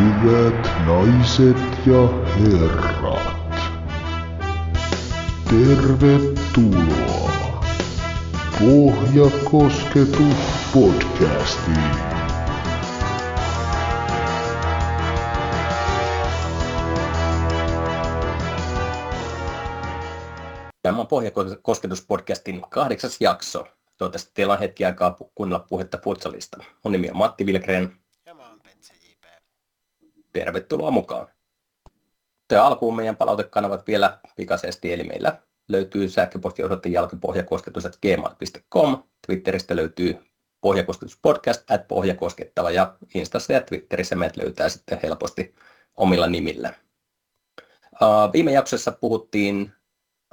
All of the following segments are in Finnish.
Hyvät naiset ja herrat, tervetuloa Pohjakosketus podcastiin. Tämä on Pohjakosketus-podcastin kahdeksas jakso. Toivottavasti teillä on hetki aikaa kuunnella puhetta futsalista. Mun nimi on Matti Vilgren. Ja mä oon Pentse J.P. Tervetuloa mukaan. Ja alkuun meidän palautekanavat vielä pikaisesti, eli meillä löytyy sähköpostiosoite jalkapohjakosketus.gmail.com. Twitteristä löytyy Pohjakosketuspodcast at Pohjakoskettava ja Instassa ja Twitterissä meidät löytää sitten helposti omilla nimillä. Uh, viime jaksossa puhuttiin,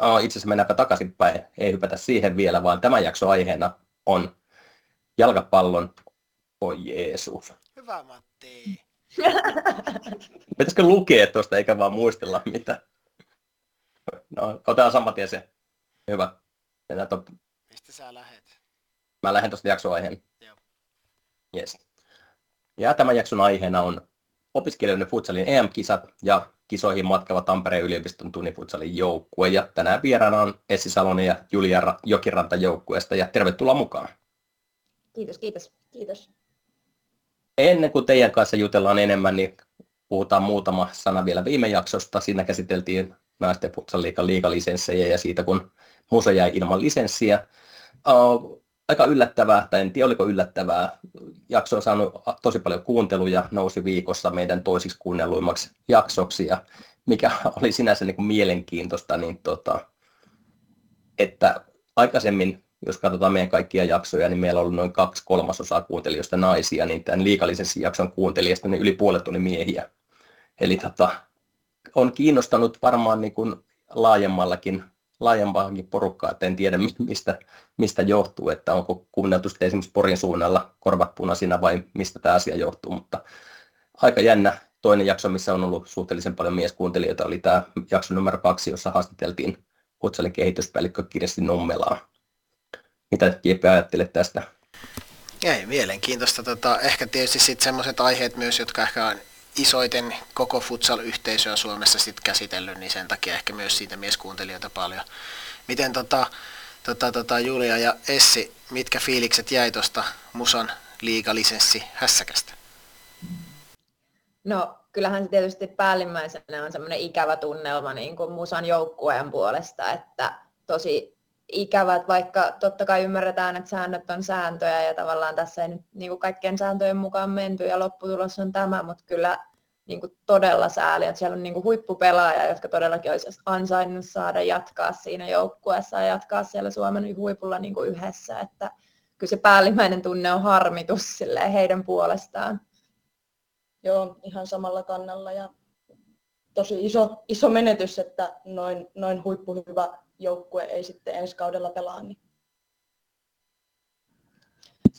uh, itse asiassa mennäänpä takaisinpäin, ei hypätä siihen vielä, vaan tämän jakson aiheena on jalkapallon, oi Jeesus. Hyvä Matti. Pitäisikö lukea tuosta eikä vaan muistella mitä? No, otetaan saman tien se. Hyvä. To... Mistä sä lähet? Mä lähden tuosta jakson aiheen. Joo. Yes. Ja tämän jakson aiheena on opiskelijoiden futsalin EM-kisat ja kisoihin matkava Tampereen yliopiston tunnifutsalin joukkue. Ja tänään vieraana on Essi Salonen ja Julia Ra- Jokiranta joukkueesta ja tervetuloa mukaan. Kiitos, kiitos, kiitos. Ennen kuin teidän kanssa jutellaan enemmän, niin puhutaan muutama sana vielä viime jaksosta. Siinä käsiteltiin naisten futsaliikan liigalisenssejä ja siitä, kun Musa jäi ilman lisenssiä. Uh, aika yllättävää, tai en tiedä oliko yllättävää. Jakso on saanut tosi paljon kuunteluja, nousi viikossa meidän toisiksi kuunnelluimmaksi jaksoksi, ja mikä oli sinänsä niin kuin mielenkiintoista, niin tota, että aikaisemmin jos katsotaan meidän kaikkia jaksoja, niin meillä on ollut noin kaksi kolmasosaa kuuntelijoista naisia, niin tämän liikallisen jakson kuuntelijasta niin yli puolet oli miehiä. Eli tota, on kiinnostanut varmaan niin kuin laajemmallakin, laajempaakin porukkaa, että en tiedä mistä, mistä johtuu, että onko kuunneltu sitten esimerkiksi Porin suunnalla korvat punaisina vai mistä tämä asia johtuu, mutta aika jännä. Toinen jakso, missä on ollut suhteellisen paljon mieskuuntelijoita, oli tämä jakso numero kaksi, jossa haastateltiin Hutsalin kehityspäällikkö Kirsti Nummelaa mitä JP ajattelet tästä? Ei, mielenkiintoista. Tota, ehkä tietysti sitten semmoiset aiheet myös, jotka ehkä on isoiten koko futsal-yhteisöä Suomessa sit käsitellyt, niin sen takia ehkä myös siitä mieskuuntelijoita paljon. Miten tota, tota, tota, Julia ja Essi, mitkä fiilikset jäi tuosta Musan liigalisenssi hässäkästä? No kyllähän se tietysti päällimmäisenä on semmoinen ikävä tunnelma niin kuin Musan joukkueen puolesta, että tosi ikävät, vaikka totta kai ymmärretään, että säännöt on sääntöjä ja tavallaan tässä ei nyt niin kuin kaikkien sääntöjen mukaan menty ja lopputulos on tämä, mutta kyllä niin kuin todella sääli, että siellä on niin kuin huippupelaajia, jotka todellakin olisi ansainnut saada jatkaa siinä joukkueessa ja jatkaa siellä Suomen huipulla niin kuin yhdessä, että kyllä se päällimmäinen tunne on harmitus heidän puolestaan. Joo, ihan samalla kannalla ja tosi iso, iso menetys, että noin, noin huippuhyvä joukkue ei sitten ensi kaudella pelaa. Niin.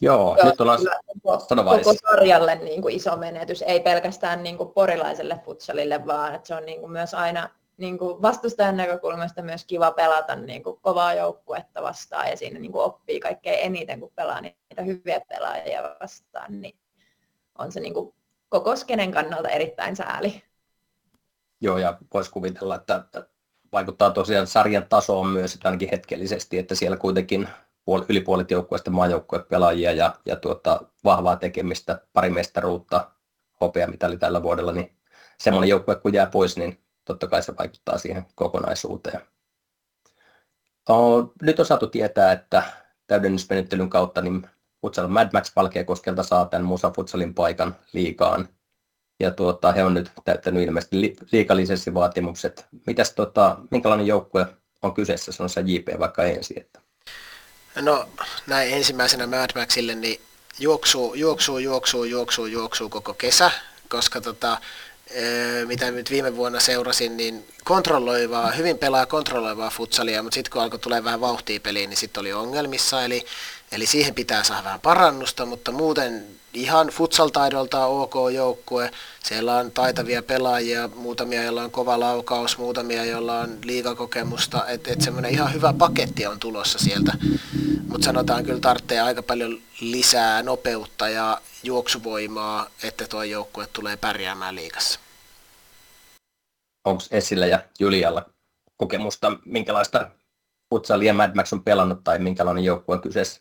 Joo, Joo, nyt ollaan... koko, koko sarjalle niin kuin iso menetys, ei pelkästään niin kuin porilaiselle futsalille, vaan että se on niin kuin myös aina niin kuin vastustajan näkökulmasta myös kiva pelata niin kuin kovaa joukkuetta vastaan ja siinä niin kuin oppii kaikkein eniten, kun pelaa niitä hyviä pelaajia vastaan, niin on se niin kuin koko skenen kannalta erittäin sääli. Joo, ja voisi kuvitella, että vaikuttaa tosiaan sarjan tasoon myös, että ainakin hetkellisesti, että siellä kuitenkin puol- yli puolet joukkueesta maajoukkuepelaajia ja, ja tuota, vahvaa tekemistä, pari mestaruutta, hopea, mitä oli tällä vuodella, niin semmoinen joukkue kun jää pois, niin totta kai se vaikuttaa siihen kokonaisuuteen. O, nyt on saatu tietää, että täydennysmenettelyn kautta niin Futsal Mad Max Valkeakoskelta saa tämän Musa Futsalin paikan liikaan. Ja tuota, he on nyt täyttänyt ilmeisesti li- liikalisenssivaatimukset. Mitäs tota, minkälainen joukkue on kyseessä, sanon sä JP vaikka ensin. Että. No näin ensimmäisenä Mad Maxille, niin juoksuu, juoksuu, juoksuu, juoksuu, juoksuu koko kesä, koska tota, ee, mitä nyt viime vuonna seurasin, niin kontrolloivaa, hyvin pelaa kontrolloivaa futsalia, mutta sitten kun alkoi tulee vähän vauhtia peliin, niin sitten oli ongelmissa, eli Eli siihen pitää saada vähän parannusta, mutta muuten ihan futsal-taidolta ok joukkue. Siellä on taitavia pelaajia, muutamia, joilla on kova laukaus, muutamia, joilla on liikakokemusta. Että et semmoinen ihan hyvä paketti on tulossa sieltä. Mutta sanotaan kyllä tarvitsee aika paljon lisää nopeutta ja juoksuvoimaa, että tuo joukkue tulee pärjäämään liikassa. Onko Essillä ja Julialla kokemusta, minkälaista futsalia Mad Max on pelannut tai minkälainen joukkue on kyseessä?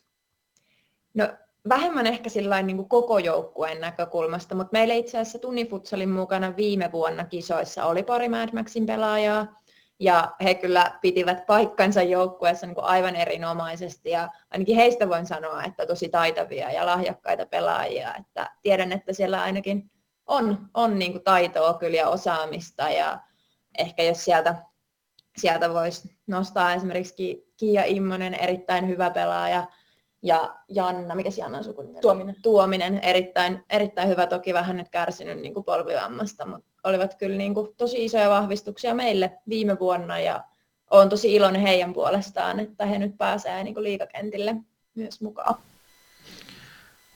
No vähemmän ehkä sillain niin kuin koko joukkueen näkökulmasta, mutta meillä itse asiassa Tunifutsalin mukana viime vuonna kisoissa oli pari Mad Maxin pelaajaa, ja he kyllä pitivät paikkansa joukkueessa niin kuin aivan erinomaisesti, ja ainakin heistä voin sanoa, että tosi taitavia ja lahjakkaita pelaajia, että tiedän, että siellä ainakin on, on niin kuin taitoa kyllä ja osaamista, ja ehkä jos sieltä, sieltä voisi nostaa esimerkiksi Kiia Immonen, erittäin hyvä pelaaja, ja Janna, mikä Jannan sukunimi? Tuominen. Tuominen, erittäin, erittäin hyvä, toki vähän nyt kärsinyt niin kuin polvivammasta, mutta olivat kyllä niin kuin tosi isoja vahvistuksia meille viime vuonna ja olen tosi iloinen heidän puolestaan, että he nyt pääsee niin kuin liikakentille myös mukaan.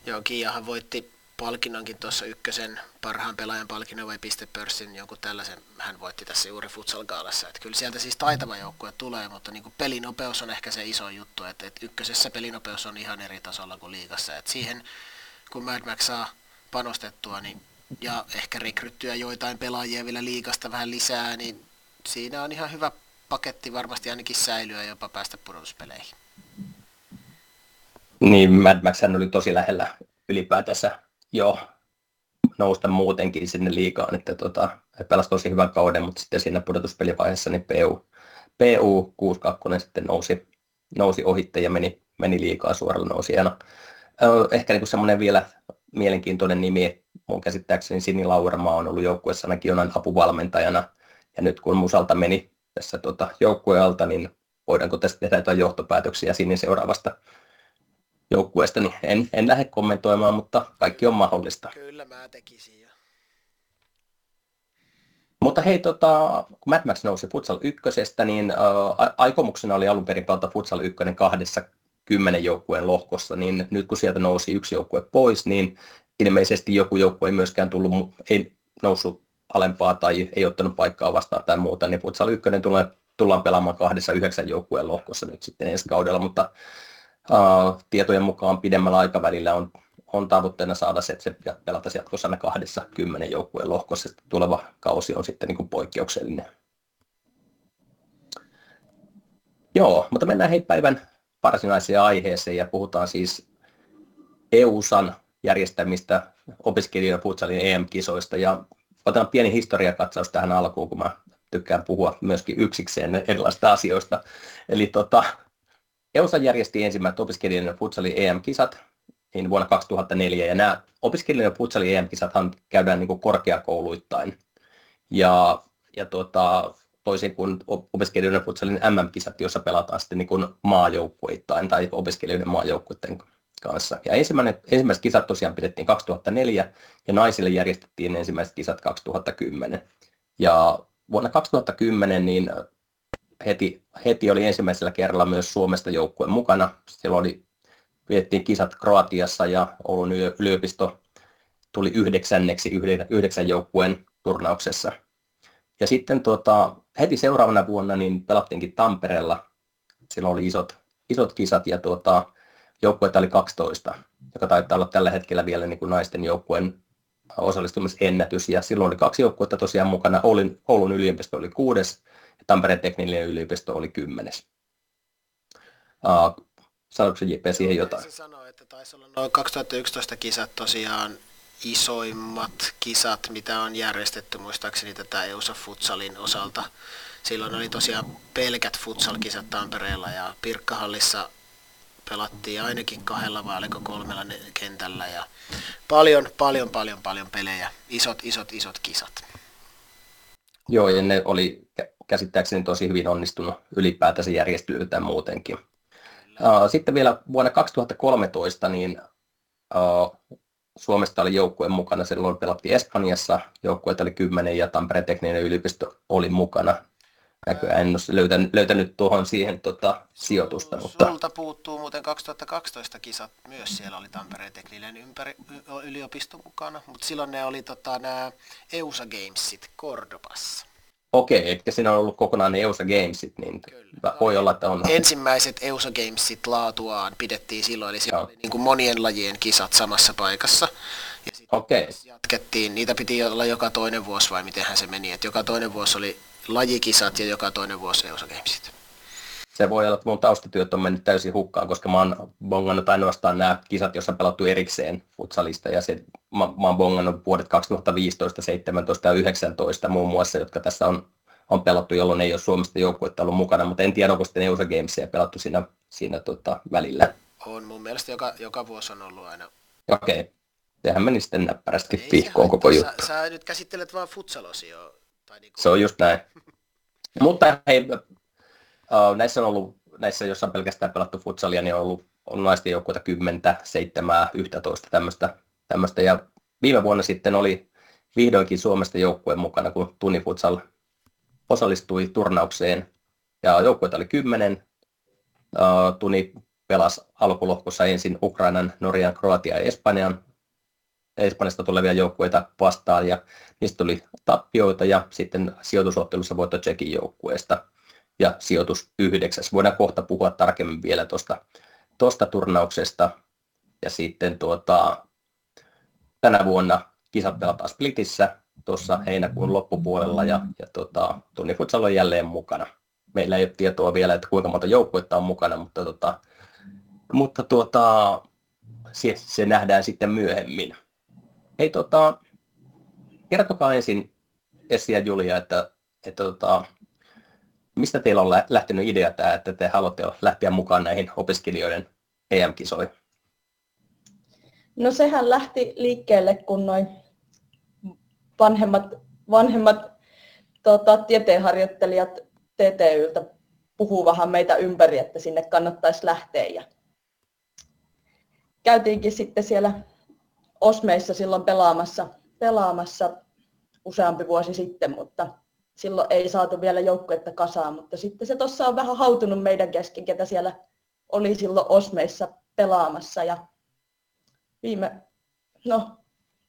Joo, Kiahan voitti palkinnonkin tuossa ykkösen parhaan pelaajan palkinnon vai pistepörssin, jonkun tällaisen hän voitti tässä juuri futsal gaalassa. Kyllä sieltä siis taitava joukkue tulee, mutta niin kuin pelinopeus on ehkä se iso juttu, että, että ykkösessä pelinopeus on ihan eri tasolla kuin liigassa. Että siihen kun Mad Max saa panostettua niin, ja ehkä rekryttyä joitain pelaajia vielä liikasta vähän lisää, niin siinä on ihan hyvä paketti varmasti ainakin säilyä jopa päästä pudotuspeleihin. Niin, Mad Max oli tosi lähellä ylipäätänsä jo nousta muutenkin sinne liikaan, että tota, pelasi tosi hyvän kauden, mutta sitten siinä pudotuspelivaiheessa niin PU, PU 62 sitten nousi, nousi ohitte ja meni, meni liikaa suoralla nousijana. Ehkä niin semmoinen vielä mielenkiintoinen nimi, mun käsittääkseni Sini Lauramaa on ollut joukkueessa ainakin jonain apuvalmentajana, ja nyt kun Musalta meni tässä tota, joukkueelta, niin voidaanko tästä tehdä jotain johtopäätöksiä Sinin seuraavasta joukkueesta, niin en, en lähde kommentoimaan, mutta kaikki on mahdollista. Kyllä mä tekisin jo. Mutta hei, tota, kun Mad Max nousi Futsal ykkösestä, niin ä, aikomuksena oli alun perin pelata Futsal ykkönen kahdessa kymmenen joukkueen lohkossa, niin nyt kun sieltä nousi yksi joukkue pois, niin ilmeisesti joku joukkue ei myöskään tullut, ei noussut alempaa tai ei ottanut paikkaa vastaan tai muuta, niin Futsal ykkönen tulee, tullaan pelaamaan kahdessa yhdeksän joukkueen lohkossa nyt sitten ensi kaudella, mutta tietojen mukaan pidemmällä aikavälillä on, on tavoitteena saada se, että se pelata jatkossa aina kahdessa kymmenen joukkueen lohkossa. Tuleva kausi on sitten niin kuin poikkeuksellinen. Joo, mutta mennään hei päivän varsinaiseen aiheeseen ja puhutaan siis EUSAN järjestämistä opiskelijoiden futsalin EM-kisoista ja otetaan pieni historiakatsaus tähän alkuun, kun mä tykkään puhua myöskin yksikseen erilaisista asioista. Eli tota, EUSA järjesti ensimmäiset opiskelijoiden futsali EM-kisat niin vuonna 2004, ja nämä opiskelijoiden futsali EM-kisathan käydään niin kuin korkeakouluittain. Ja, ja tuota, toisin kuin opiskelijoiden futsalin MM-kisat, joissa pelataan sitten niin kuin maajoukkuittain tai opiskelijoiden maajoukkuiden kanssa. Ja ensimmäinen, ensimmäiset kisat tosiaan pidettiin 2004 ja naisille järjestettiin ensimmäiset kisat 2010. Ja vuonna 2010 niin heti, heti oli ensimmäisellä kerralla myös Suomesta joukkue mukana. Silloin oli, pidettiin kisat Kroatiassa ja Oulun yliopisto tuli yhdeksänneksi yhdeksän joukkueen turnauksessa. Ja sitten tuota, heti seuraavana vuonna niin pelattiinkin Tampereella. Silloin oli isot, isot kisat ja tuota, joukkueita oli 12, joka taitaa olla tällä hetkellä vielä niin kuin naisten joukkueen osallistumisennätys. Ja silloin oli kaksi joukkuetta tosiaan mukana. Oulun, Oulun yliopisto oli kuudes Tampereen teknillinen yliopisto oli kymmenes. Uh, se JP siihen jotain? Se sanoi, että taisi olla noin 2011 kisat tosiaan isoimmat kisat, mitä on järjestetty muistaakseni tätä EUSA Futsalin osalta. Silloin oli tosiaan pelkät futsal-kisat Tampereella ja Pirkkahallissa pelattiin ainakin kahdella vai oliko kolmella kentällä ja paljon, paljon, paljon, paljon pelejä, isot, isot, isot kisat. Joo, ja ne oli käsittääkseni tosi hyvin onnistunut ylipäätänsä järjestelyltään muutenkin. Sitten vielä vuonna 2013 niin Suomesta oli joukkue mukana, silloin pelattiin Espanjassa, joukkueet oli kymmenen ja Tampereen tekninen yliopisto oli mukana. Näköjään en ole löytänyt, löytänyt tuohon siihen tota, sijoitusta. Mutta... Sulta puuttuu muuten 2012 kisat myös, siellä oli Tampereen teknillinen ympäri, yliopisto mukana, mutta silloin ne oli tota, nämä EUSA Gamesit Cordobassa. Okei, etkä siinä on ollut kokonaan ne EUSA Gamesit, niin Kyllä. voi olla, että on. Ensimmäiset EUSA Gamesit laatuaan pidettiin silloin, eli siellä oli niin kuin monien lajien kisat samassa paikassa. Ja sitten jatkettiin, niitä piti olla joka toinen vuosi vai mitenhän se meni, että joka toinen vuosi oli lajikisat ja joka toinen vuosi EUSA Gamesit. Se voi olla, että mun taustatyöt on mennyt täysin hukkaan, koska mä oon bongannut ainoastaan nämä kisat, joissa on pelattu erikseen futsalista, ja se, mä, mä oon bongannut vuodet 2015, 17 ja 19 muun muassa, jotka tässä on, on pelattu, jolloin ei ole Suomesta joukkuetta ollut mukana, mutta en tiedä, onko sitten EUSA Gamesia pelattu siinä, siinä tota, välillä. On, mun mielestä joka, joka vuosi on ollut aina. Okei. Okay. Sehän meni sitten näppärästi vihkoon koko juttu. Sä, sä nyt käsittelet vaan futsalosia tai niin kuin... Se on just näin. Mutta hei, uh, näissä on ollut, näissä jossa on pelkästään pelattu futsalia, niin on ollut on naisten joukkueita 10, 7, 11 tämmöistä, tämmöistä. Ja viime vuonna sitten oli vihdoinkin Suomesta joukkueen mukana, kun Tunni Futsal osallistui turnaukseen. Ja joukkueita oli 10. Uh, Tuni pelasi alkulohkossa ensin Ukrainan, Norjan, Kroatian ja Espanjan Espanjasta tulevia joukkueita vastaan ja niistä tuli tappioita ja sitten sijoitusottelussa voitto Tsekin joukkueesta ja sijoitus yhdeksäs. Voidaan kohta puhua tarkemmin vielä tuosta tosta turnauksesta ja sitten tuota, tänä vuonna kisat pelataan Splitissä tuossa heinäkuun loppupuolella ja, ja tuota, Tunni Futsal on jälleen mukana. Meillä ei ole tietoa vielä, että kuinka monta joukkuetta on mukana, mutta, tuota, mutta tuota, se, se nähdään sitten myöhemmin. Hei, tota, kertokaa ensin Essi ja Julia, että, että tota, mistä teillä on lähtenyt idea tämä, että te haluatte lähteä mukaan näihin opiskelijoiden EM-kisoihin? No sehän lähti liikkeelle, kun noin vanhemmat, vanhemmat tota, tieteenharjoittelijat TTYltä puhuu vähän meitä ympäri, että sinne kannattaisi lähteä. Ja käytiinkin sitten siellä Osmeissa silloin pelaamassa, pelaamassa useampi vuosi sitten, mutta silloin ei saatu vielä joukkuetta kasaan, mutta sitten se tuossa on vähän hautunut meidän kesken, ketä siellä oli silloin Osmeissa pelaamassa ja viime, no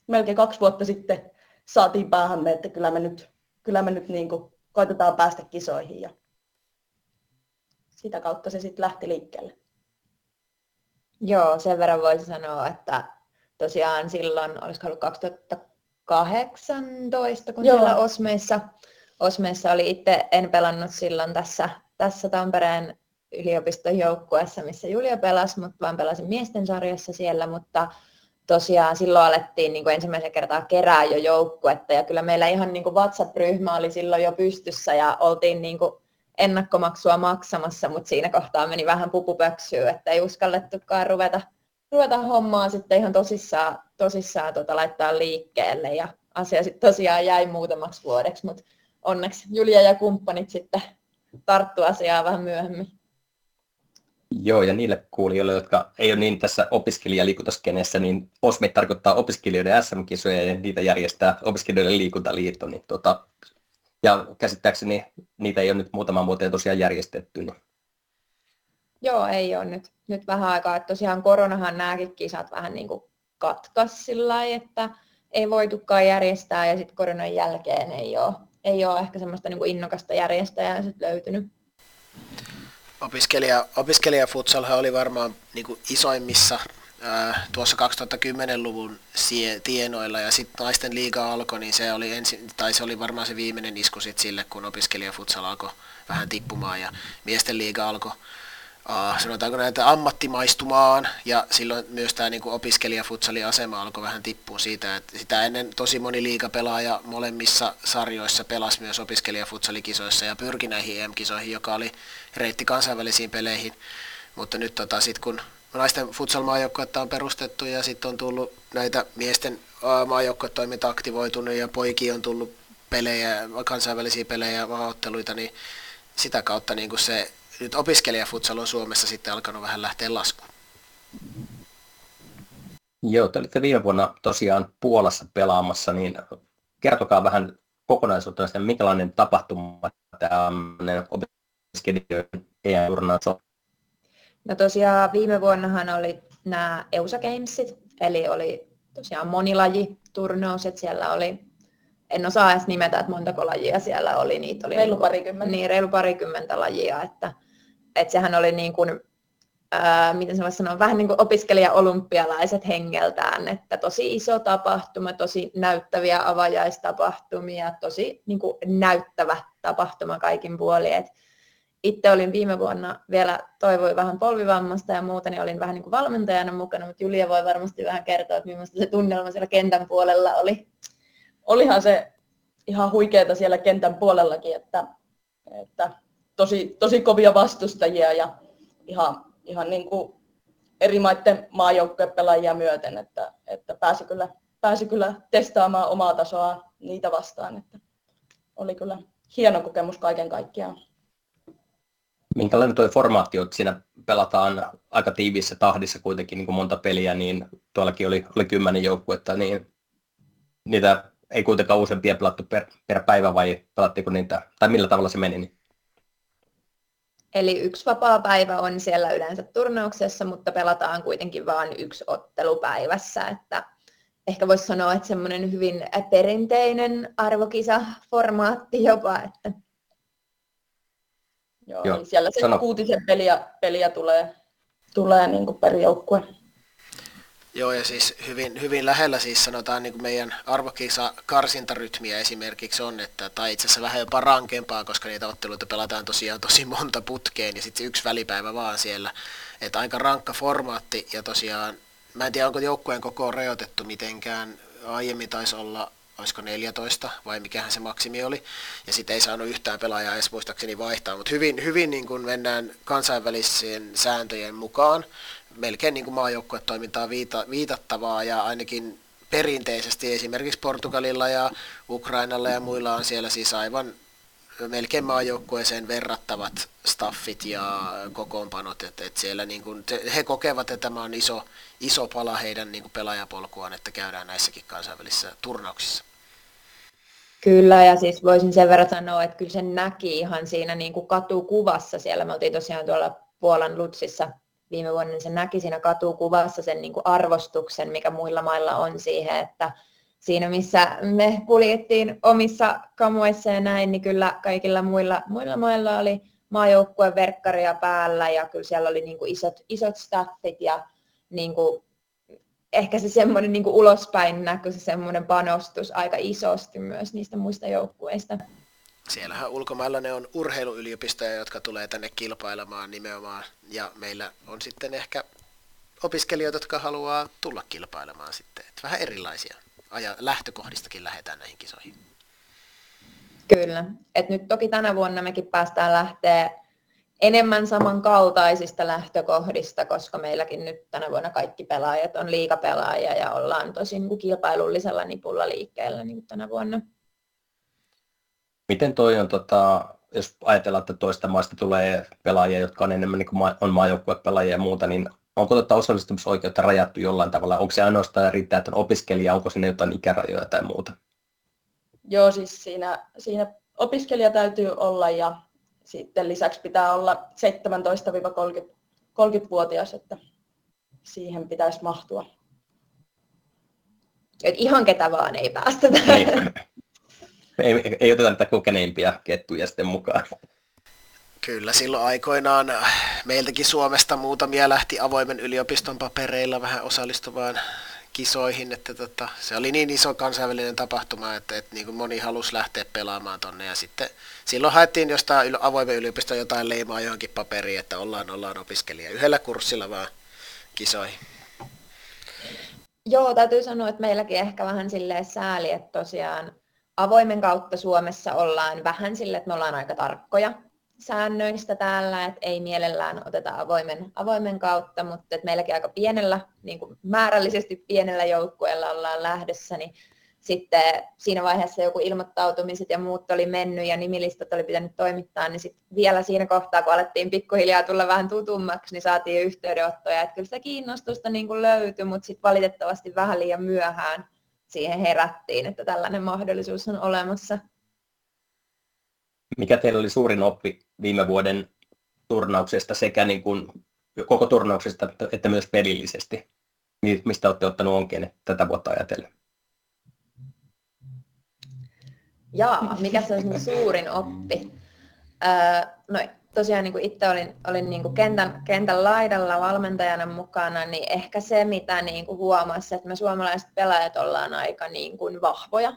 melkein kaksi vuotta sitten saatiin päähämme, että kyllä me nyt, kyllä me nyt niin kuin koitetaan päästä kisoihin ja sitä kautta se sitten lähti liikkeelle. Joo, sen verran voisi sanoa, että tosiaan silloin, olisiko ollut 2018, kun Joo. siellä Osmeissa, Osmeissa oli itse, en pelannut silloin tässä, tässä Tampereen yliopiston joukkueessa, missä Julia pelasi, mutta vaan pelasin miesten sarjassa siellä, mutta tosiaan silloin alettiin niin kuin ensimmäisen kertaa kerää jo joukkuetta ja kyllä meillä ihan niin kuin WhatsApp-ryhmä oli silloin jo pystyssä ja oltiin niin kuin ennakkomaksua maksamassa, mutta siinä kohtaa meni vähän pupupöksyä, että ei uskallettukaan ruveta ruveta hommaa sitten ihan tosissaan, tosissaan tota, laittaa liikkeelle ja asia sitten tosiaan jäi muutamaksi vuodeksi, mutta onneksi Julia ja kumppanit sitten tarttu asiaa vähän myöhemmin. Joo, ja niille kuulijoille, jotka ei ole niin tässä opiskelijaliikuntaskenessä, niin OSME tarkoittaa opiskelijoiden SM-kisoja ja niitä järjestää opiskelijoiden liikuntaliitto. Niin tota, ja käsittääkseni niitä ei ole nyt muutaman vuoteen tosiaan järjestetty. Niin Joo, ei ole nyt, nyt vähän aikaa. Että tosiaan koronahan nämäkin kisat vähän niin katkas sillä että ei voitukaan järjestää ja sitten koronan jälkeen ei ole, ei ole ehkä semmoista niin innokasta järjestäjää sit löytynyt. Opiskelija, opiskelija futsalhan oli varmaan niin isoimmissa ää, tuossa 2010-luvun sie, tienoilla ja sitten naisten liiga alkoi, niin se oli, ensi, tai se oli varmaan se viimeinen isku sit sille, kun opiskelija futsal alkoi vähän tippumaan ja miesten liiga alkoi uh, sanotaanko näitä ammattimaistumaan. Ja silloin myös tämä niin opiskelijafutsalin asema alkoi vähän tippua siitä, että sitä ennen tosi moni liigapelaaja molemmissa sarjoissa pelasi myös opiskelijafutsallikisoissa ja pyrki näihin EM-kisoihin, joka oli reitti kansainvälisiin peleihin, mutta nyt tota, sit kun naisten futsal on perustettu ja sitten on tullut näitä miesten maajoukkuetoiminta aktivoitunut ja poiki on tullut pelejä, kansainvälisiä pelejä ja maaotteluita, niin sitä kautta niin kuin se nyt opiskelijafutsal on Suomessa sitten alkanut vähän lähteä laskuun. Joo, te olitte viime vuonna tosiaan Puolassa pelaamassa, niin kertokaa vähän kokonaisuutta, minkälainen tapahtuma tämä opiskelijoiden EM-turnaus on? No tosiaan viime vuonnahan oli nämä EUSA Gamesit, eli oli tosiaan monilajiturnaus, että siellä oli, en osaa edes nimetä, että montako lajia siellä oli. Niitä oli Reilu parikymmentä. Niin, reilu parikymmentä lajia, että, että sehän oli niin kuin, ää, miten se voisi sanoa, vähän niin kuin opiskelija-olympialaiset hengeltään, että tosi iso tapahtuma, tosi näyttäviä avajaistapahtumia, tosi niin kuin näyttävä tapahtuma kaikin puolin. Et itse olin viime vuonna vielä toivoin vähän polvivammasta ja muuta, niin olin vähän niin kuin valmentajana mukana, mutta Julia voi varmasti vähän kertoa, että millaista se tunnelma siellä kentän puolella oli. Olihan se ihan huikeeta siellä kentän puolellakin, että, että tosi, tosi kovia vastustajia ja ihan, ihan niin kuin eri maiden maajoukkuepelaajia myöten, että, että pääsi, kyllä, pääsi kyllä testaamaan omaa tasoa niitä vastaan. Että oli kyllä hieno kokemus kaiken kaikkiaan. Minkälainen tuo formaatti että siinä pelataan aika tiiviissä tahdissa kuitenkin niin kuin monta peliä, niin tuollakin oli, oli kymmenen joukkuetta, niin niitä ei kuitenkaan useampia pelattu per, per päivä vai pelattiinko niitä, tai millä tavalla se meni? Niin? Eli yksi vapaa päivä on siellä yleensä turnauksessa, mutta pelataan kuitenkin vain yksi ottelu päivässä. Että ehkä voisi sanoa, että semmoinen hyvin perinteinen arvokisaformaatti jopa. Että... Joo, Joo. Niin siellä se sano. kuutisen peliä, peliä tulee, tulee niin per joukkue. Joo, ja siis hyvin, hyvin lähellä siis sanotaan niin kuin meidän arvokisa karsintarytmiä esimerkiksi on, että, tai itse asiassa vähän jopa rankempaa, koska niitä otteluita pelataan tosiaan tosi monta putkeen, ja sitten yksi välipäivä vaan siellä. Että aika rankka formaatti, ja tosiaan, mä en tiedä onko joukkueen koko rajoitettu mitenkään, aiemmin taisi olla olisiko 14 vai mikähän se maksimi oli, ja sitten ei saanut yhtään pelaajaa edes muistaakseni vaihtaa, mutta hyvin, hyvin niin kuin mennään kansainvälisen sääntöjen mukaan, melkein niin maajoukkuetoimintaa viita, viitattavaa ja ainakin perinteisesti esimerkiksi Portugalilla ja Ukrainalla ja muilla on siellä siis aivan melkein maajoukkueeseen verrattavat staffit ja kokoonpanot, että et siellä niin kun, he kokevat, että tämä on iso, iso pala heidän niin pelaajapolkuaan, että käydään näissäkin kansainvälisissä turnauksissa. Kyllä, ja siis voisin sen verran sanoa, että kyllä se näki ihan siinä niin kuin katukuvassa siellä. Me oltiin tosiaan tuolla Puolan Lutsissa viime vuonna, niin se näki siinä katukuvassa sen niin kuin arvostuksen, mikä muilla mailla on siihen, että siinä missä me puljettiin omissa kamuissa ja näin, niin kyllä kaikilla muilla, muilla mailla oli maajoukkueen verkkaria päällä ja kyllä siellä oli niin kuin isot, isot staffit ja niin kuin ehkä se semmoinen niin ulospäin näkyi se semmoinen panostus aika isosti myös niistä muista joukkueista. Siellähän ulkomailla ne on urheiluyliopistoja, jotka tulee tänne kilpailemaan nimenomaan, ja meillä on sitten ehkä opiskelijoita, jotka haluaa tulla kilpailemaan sitten. Että vähän erilaisia aja, lähtökohdistakin lähdetään näihin kisoihin. Kyllä. Et nyt toki tänä vuonna mekin päästään lähteä enemmän samankaltaisista lähtökohdista, koska meilläkin nyt tänä vuonna kaikki pelaajat on liikapelaajia ja ollaan tosi niin kuin kilpailullisella nipulla liikkeellä niin tänä vuonna. Miten toi on, tota, jos ajatellaan, että toista maista tulee pelaajia, jotka on enemmän niin kuin on maajoukkuepelaajia ja muuta, niin onko tätä osallistumisoikeutta rajattu jollain tavalla? Onko se ainoastaan riittää, että on opiskelija, onko sinne jotain ikärajoja tai muuta? Joo, siis siinä, siinä opiskelija täytyy olla ja sitten lisäksi pitää olla 17-30-vuotias, että siihen pitäisi mahtua. Et ihan ketä vaan ei päästä. Ei, ei, ei oteta niitä kokeneimpia kettuja sitten mukaan. Kyllä, silloin aikoinaan meiltäkin Suomesta muutamia lähti avoimen yliopiston papereilla vähän osallistuvaan kisoihin, että tota, se oli niin iso kansainvälinen tapahtuma, että, että niin kuin moni halusi lähteä pelaamaan tonne ja sitten silloin haettiin jostain avoimen yliopiston jotain leimaa johonkin paperiin, että ollaan, ollaan opiskelija yhdellä kurssilla vaan kisoihin. Joo, täytyy sanoa, että meilläkin ehkä vähän silleen sääli, että tosiaan avoimen kautta Suomessa ollaan vähän sille, että me ollaan aika tarkkoja säännöistä täällä, että ei mielellään oteta avoimen, avoimen kautta, mutta että meilläkin aika pienellä, niin kuin määrällisesti pienellä joukkueella ollaan lähdössä, niin sitten siinä vaiheessa joku ilmoittautumiset ja muut oli mennyt ja nimilistat oli pitänyt toimittaa, niin sitten vielä siinä kohtaa, kun alettiin pikkuhiljaa tulla vähän tutummaksi, niin saatiin yhteydenottoja, että kyllä sitä kiinnostusta niin kuin löytyi, mutta sitten valitettavasti vähän liian myöhään siihen herättiin, että tällainen mahdollisuus on olemassa. Mikä teillä oli suurin oppi viime vuoden turnauksesta sekä niin kuin koko turnauksesta että myös pelillisesti? Mistä olette ottanut onkeen tätä vuotta ajatellen? Jaa, mikä se on suurin oppi? Öö, no tosiaan niin kuin itse olin, olin niin kuin kentän, kentän laidalla valmentajana mukana, niin ehkä se, mitä niin kuin huomasi, että me suomalaiset pelaajat ollaan aika niin kuin vahvoja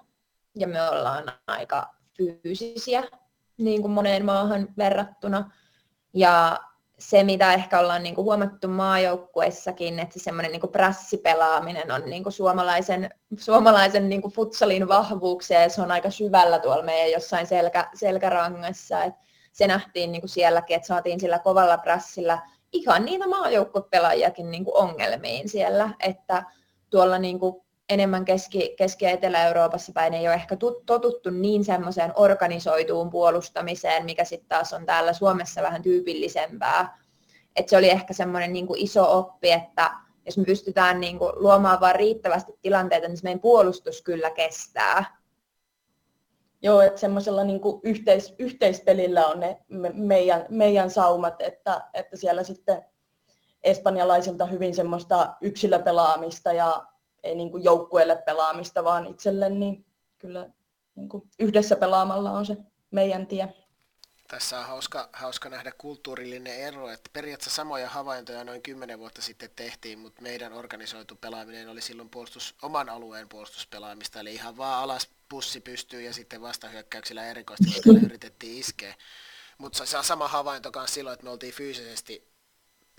ja me ollaan aika fyysisiä niin kuin moneen maahan verrattuna. Ja se, mitä ehkä ollaan niin kuin huomattu maajoukkuessakin, että se semmoinen niin prässipelaaminen on niin kuin suomalaisen, suomalaisen niin kuin futsalin vahvuuksia ja se on aika syvällä tuolla meidän jossain selkä, selkärangassa. Et se nähtiin niin kuin sielläkin, että saatiin sillä kovalla prässillä ihan niitä maajoukkuepelaajiakin niin kuin ongelmiin siellä, että tuolla niin kuin enemmän Keski-, Keski- ja Etelä-Euroopassa päin ei ole ehkä totuttu niin semmoiseen organisoituun puolustamiseen, mikä sitten taas on täällä Suomessa vähän tyypillisempää. Et se oli ehkä semmoinen niin kuin iso oppi, että jos me pystytään niin kuin luomaan vain riittävästi tilanteita, niin se meidän puolustus kyllä kestää. Joo, että semmoisella niin yhteis, yhteispelillä on ne me, meidän, meidän saumat, että, että siellä sitten espanjalaisilta hyvin semmoista yksilöpelaamista ja ei niin kuin joukkueelle pelaamista, vaan itselle, niin kyllä niin kuin yhdessä pelaamalla on se meidän tie. Tässä on hauska, hauska nähdä kulttuurillinen ero, että periaatteessa samoja havaintoja noin kymmenen vuotta sitten tehtiin, mutta meidän organisoitu pelaaminen oli silloin puolustus, oman alueen puolustuspelaamista, eli ihan vaan alas pussi pystyy ja sitten vastahyökkäyksillä erikoisesti yritettiin iskeä. Mutta se on sama havainto myös silloin, että me oltiin fyysisesti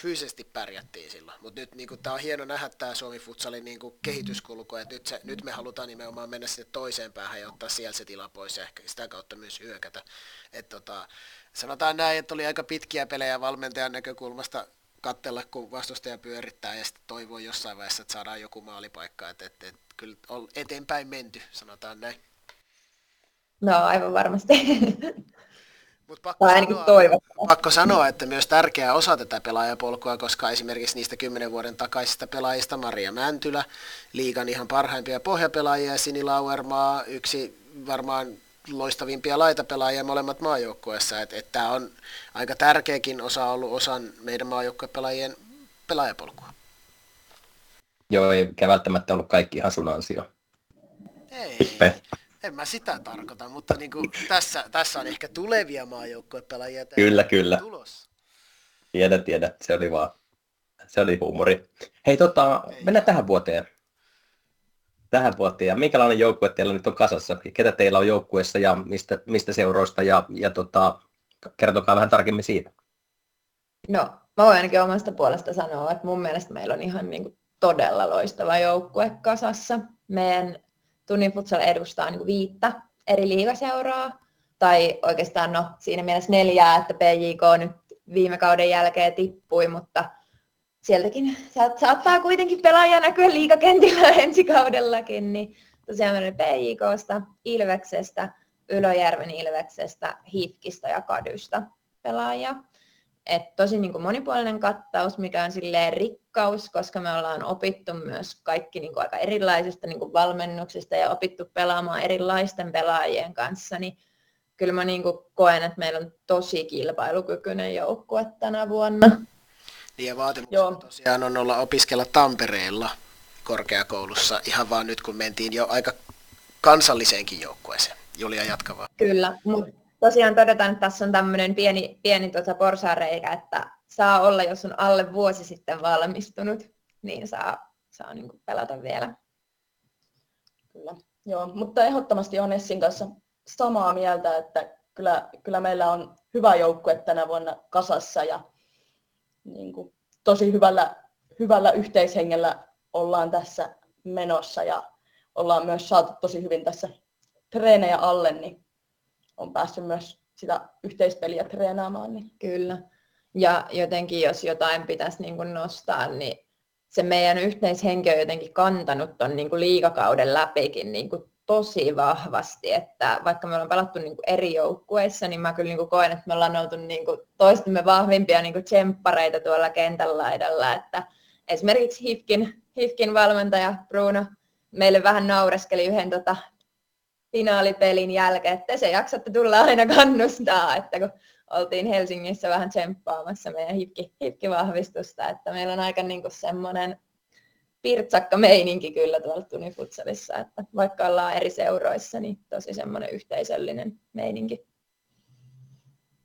fyysisesti pärjättiin silloin. Mutta nyt niin tämä on hieno nähdä tämä Suomi Futsalin niin kehityskulku, että nyt, se, nyt me halutaan nimenomaan mennä sinne toiseen päähän ja ottaa siellä se tila pois ja ehkä sitä kautta myös hyökätä. Et tota, sanotaan näin, että oli aika pitkiä pelejä valmentajan näkökulmasta katsella, kun vastustaja pyörittää ja sitten toivoo jossain vaiheessa, että saadaan joku maalipaikka. Että et, et, kyllä on eteenpäin menty, sanotaan näin. No aivan varmasti. Mut pakko, sanoa, pakko sanoa, että myös tärkeä osa tätä pelaajapolkua, koska esimerkiksi niistä kymmenen vuoden takaisista pelaajista Maria Mäntylä, liigan ihan parhaimpia pohjapelaajia, Sini Lauermaa, yksi varmaan loistavimpia laitapelaajia molemmat maajoukkueessa. Että et tämä on aika tärkeäkin osa ollut osan meidän maajoukkuepelaajien pelaajapolkua. Joo, ei välttämättä ollut kaikki ihan sun ansio. Ei en mä sitä tarkoita, mutta niin kuin tässä, tässä on ehkä tulevia maajoukkuepelaajia. Kyllä, kyllä. Tulos. Tiedä, tiedä. Se oli vaan, se oli huumori. Hei, tota, Ei mennään tähän vuoteen. Tähän vuoteen. Ja minkälainen joukkue teillä nyt on kasassa? Ketä teillä on joukkueessa ja mistä, mistä seuroista? Ja, ja tota, kertokaa vähän tarkemmin siitä. No, mä voin ainakin omasta puolesta sanoa, että mun mielestä meillä on ihan niin kuin todella loistava joukkue kasassa. Meidän Tunnin futsal edustaa niin viittä eri liigaseuraa, tai oikeastaan no, siinä mielessä neljää, että PJK nyt viime kauden jälkeen tippui, mutta sieltäkin saattaa kuitenkin pelaaja näkyä liikakentillä ensi kaudellakin, niin tosiaan meillä PJKsta, Ilveksestä, Ylöjärven Ilveksestä, Hifkistä ja Kadysta pelaajia. Et tosi niin kuin monipuolinen kattaus, mikä on silleen rikkaus, koska me ollaan opittu myös kaikki niin kuin aika erilaisista niin kuin valmennuksista ja opittu pelaamaan erilaisten pelaajien kanssa, niin kyllä mä niin kuin koen, että meillä on tosi kilpailukykyinen joukkue tänä vuonna. Niin ja vaatimus tosiaan on olla opiskella Tampereella korkeakoulussa, ihan vaan nyt kun mentiin jo aika kansalliseenkin joukkueeseen. Julia jatkavaa. Kyllä, mutta tosiaan todetaan, että tässä on tämmöinen pieni, pieni tuota porsareikä, että saa olla, jos on alle vuosi sitten valmistunut, niin saa, saa niin kuin pelata vielä. Kyllä, joo, mutta ehdottomasti on Essin kanssa samaa mieltä, että kyllä, kyllä meillä on hyvä joukkue tänä vuonna kasassa ja niin kuin, tosi hyvällä, hyvällä yhteishengellä ollaan tässä menossa ja ollaan myös saatu tosi hyvin tässä treenejä alle, niin on päässyt myös sitä yhteispeliä treenaamaan. Niin. Kyllä. Ja jotenkin jos jotain pitäisi niin kuin nostaa, niin se meidän yhteishenki on jotenkin kantanut tuon niin liikakauden läpikin niin kuin tosi vahvasti, että vaikka me ollaan pelattu niin kuin eri joukkueissa, niin mä kyllä niin kuin koen, että me ollaan oltu niin kuin toistemme vahvimpia niin kuin tsemppareita tuolla kentän laidalla, että esimerkiksi Hifkin, Hifkin valmentaja Bruno meille vähän naureskeli yhden tota, finaalipelin jälkeen, että se jaksatte tulla aina kannustaa, että kun oltiin Helsingissä vähän tsemppaamassa meidän hipki, hipkivahvistusta, että meillä on aika niin semmoinen pirtsakka meininki kyllä tuolla Tunifutsalissa, että vaikka ollaan eri seuroissa, niin tosi semmoinen yhteisöllinen meininki.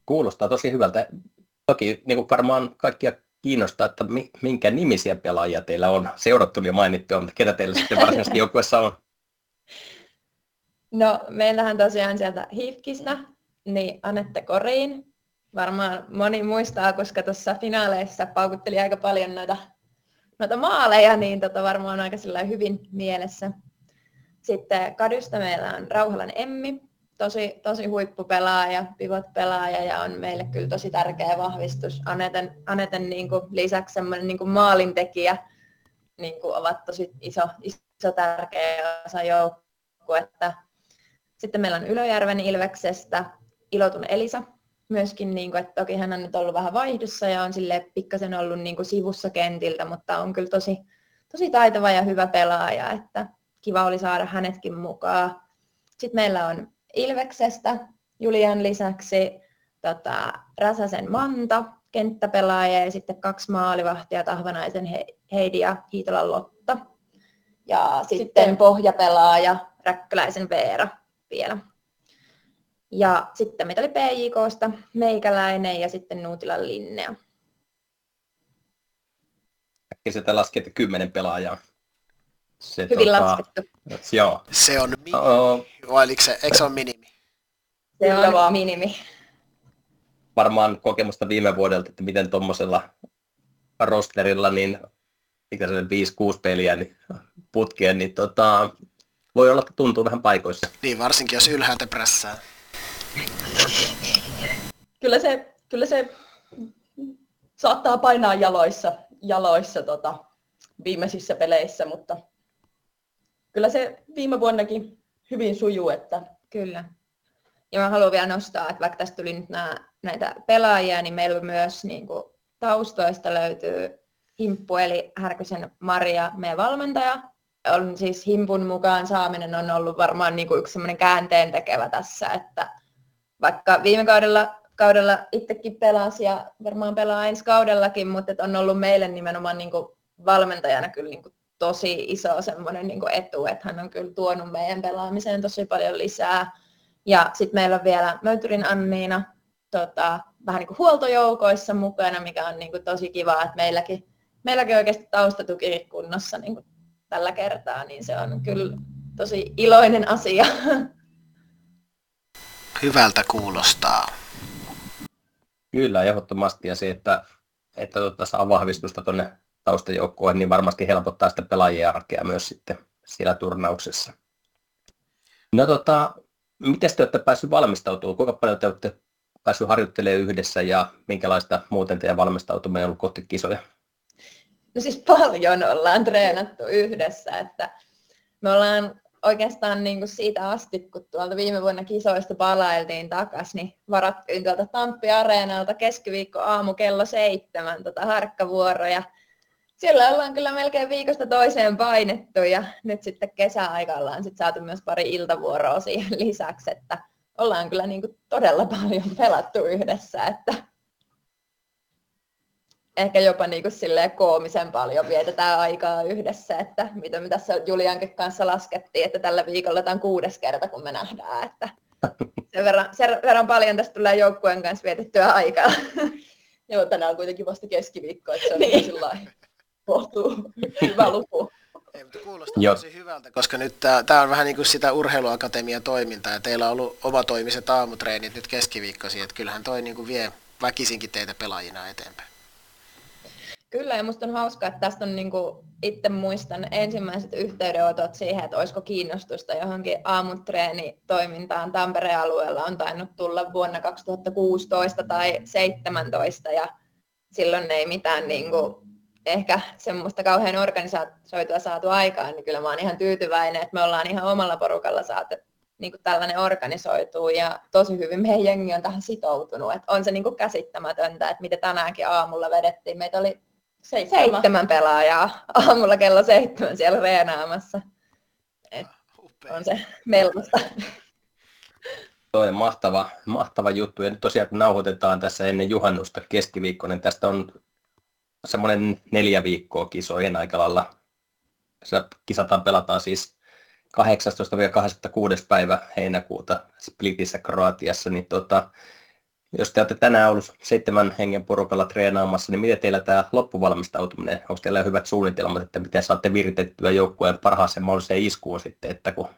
Kuulostaa tosi hyvältä. Toki niin kuin varmaan kaikkia kiinnostaa, että minkä nimisiä pelaajia teillä on. Seurat tuli jo mainittua, mutta ketä teillä sitten varsinaisesti joukkueessa on? No, meillähän tosiaan sieltä Hifkistä, niin Anette Koriin. Varmaan moni muistaa, koska tuossa finaaleissa paukutteli aika paljon noita, noita maaleja, niin tota varmaan aika hyvin mielessä. Sitten Kadysta meillä on Rauhalan Emmi, tosi, tosi huippupelaaja, pivot-pelaaja ja on meille kyllä tosi tärkeä vahvistus. Aneten, Aneten niin kuin lisäksi semmoinen niin kuin maalintekijä niin kuin ovat tosi iso, iso tärkeä osa joukkuetta. Sitten meillä on Ylöjärven Ilveksestä Ilotun Elisa, myöskin, niin kuin, että toki hän on nyt ollut vähän vaihdossa ja on sille pikkasen ollut niin kuin sivussa kentiltä, mutta on kyllä tosi, tosi taitava ja hyvä pelaaja, että kiva oli saada hänetkin mukaan. Sitten meillä on Ilveksestä Julian lisäksi tota, Räsäsen Manta, kenttäpelaaja ja sitten kaksi maalivahtia, Tahvanaisen Heidi ja Hiitolan Lotta. Ja sitten, sitten pohjapelaaja Räkköläisen Veera vielä. Ja sitten meitä oli PJKsta Meikäläinen ja sitten Nuutilan Linnea. Äkkiseltä laskette kymmenen pelaajaa. Se, Hyvin tota, laskettu. Joo. Se on minimi. Oh. Vai eikö se, eikö se ole minimi? Se on vaan minimi. Varmaan kokemusta viime vuodelta, että miten tuommoisella rosterilla, niin mikä se 5-6 peliä niin putkeen, niin tota, voi olla, että tuntuu vähän paikoissa. Niin, varsinkin jos ylhäältä prässää. Kyllä se, kyllä se saattaa painaa jaloissa, jaloissa tota, viimeisissä peleissä, mutta kyllä se viime vuonnakin hyvin sujuu. Että... Kyllä. Ja mä haluan vielä nostaa, että vaikka tästä tuli nyt nää, näitä pelaajia, niin meillä myös niin kuin, taustoista löytyy Himppu eli Härkösen Maria, meidän valmentaja. On siis Himpun mukaan saaminen on ollut varmaan niin kuin yksi semmoinen käänteen tekevä tässä, että vaikka viime kaudella, kaudella itsekin pelasi ja varmaan pelaa ensi kaudellakin, mutta on ollut meille nimenomaan niin kuin valmentajana kyllä niin kuin tosi iso semmoinen niin etu, että hän on kyllä tuonut meidän pelaamiseen tosi paljon lisää. Ja sitten meillä on vielä Möytyrin Anniina tota, vähän niin kuin huoltojoukoissa mukana, mikä on niin kuin tosi kiva, että meilläkin, meilläkin oikeasti taustatuki kunnossa niin kuin tällä kertaa, niin se on kyllä tosi iloinen asia. Hyvältä kuulostaa. Kyllä, ehdottomasti. Ja se, että, että tota, saa vahvistusta tuonne taustajoukkoihin, niin varmasti helpottaa sitä pelaajien arkea myös sitten siellä turnauksessa. No tota, miten te olette päässeet valmistautumaan? Kuinka paljon te olette päässeet harjoittelemaan yhdessä ja minkälaista muuten teidän valmistautuminen on ollut kohti kisoja? No siis paljon ollaan treenattu yhdessä, että me ollaan oikeastaan niin kuin siitä asti, kun tuolta viime vuonna kisoista palailtiin takaisin, niin varattiin tuolta Tamppi-areenalta keskiviikko aamu kello seitsemän tota harkkavuoroja siellä ollaan kyllä melkein viikosta toiseen painettu ja nyt sitten kesäaika ollaan sitten saatu myös pari iltavuoroa siihen lisäksi, että ollaan kyllä niin kuin todella paljon pelattu yhdessä, että ehkä jopa niin kuin silleen koomisen paljon vietetään aikaa yhdessä, että mitä me tässä Juliankin kanssa laskettiin, että tällä viikolla tämä on kuudes kerta, kun me nähdään, että sen verran, sen verran paljon tästä tulee joukkueen kanssa vietettyä aikaa. Joo, tänään on kuitenkin vasta keskiviikko, että se on niin. niin kohtuu hyvä luku. Ei, mutta kuulostaa Joo. tosi hyvältä, koska nyt tämä on vähän niin kuin sitä urheiluakatemian toimintaa ja teillä on ollut omatoimiset aamutreenit nyt keskiviikkoisin, että kyllähän toi niin kuin vie väkisinkin teitä pelaajina eteenpäin. Kyllä, ja musta on hauskaa, että tästä on niin kuin, itse muistan ensimmäiset yhteydenotot siihen, että olisiko kiinnostusta johonkin aamutreenitoimintaan Tampereen alueella on tainnut tulla vuonna 2016 tai 2017, ja silloin ei mitään niin kuin, ehkä semmoista kauhean organisaatioitua saatu aikaan, niin kyllä mä oon ihan tyytyväinen, että me ollaan ihan omalla porukalla saatu niin kuin tällainen organisoituu ja tosi hyvin meidän jengi on tähän sitoutunut. Että on se niin kuin käsittämätöntä, että mitä tänäänkin aamulla vedettiin. Meitä oli seitsemän, seitsemän pelaajaa aamulla kello seitsemän siellä reenaamassa. Et on se melkoista. Toi on mahtava, mahtava juttu. Ja nyt tosiaan kun nauhoitetaan tässä ennen juhannusta keskiviikko, niin tästä on semmoinen neljä viikkoa kisojen aika lailla. Kisataan pelataan siis 18-26. päivä heinäkuuta Splitissä Kroatiassa, niin tota, jos te olette tänään ollut seitsemän hengen porukalla treenaamassa, niin miten teillä tämä loppuvalmistautuminen, onko teillä hyvät suunnitelmat, että miten saatte viritettyä joukkueen parhaaseen mahdolliseen iskuun sitten, että kun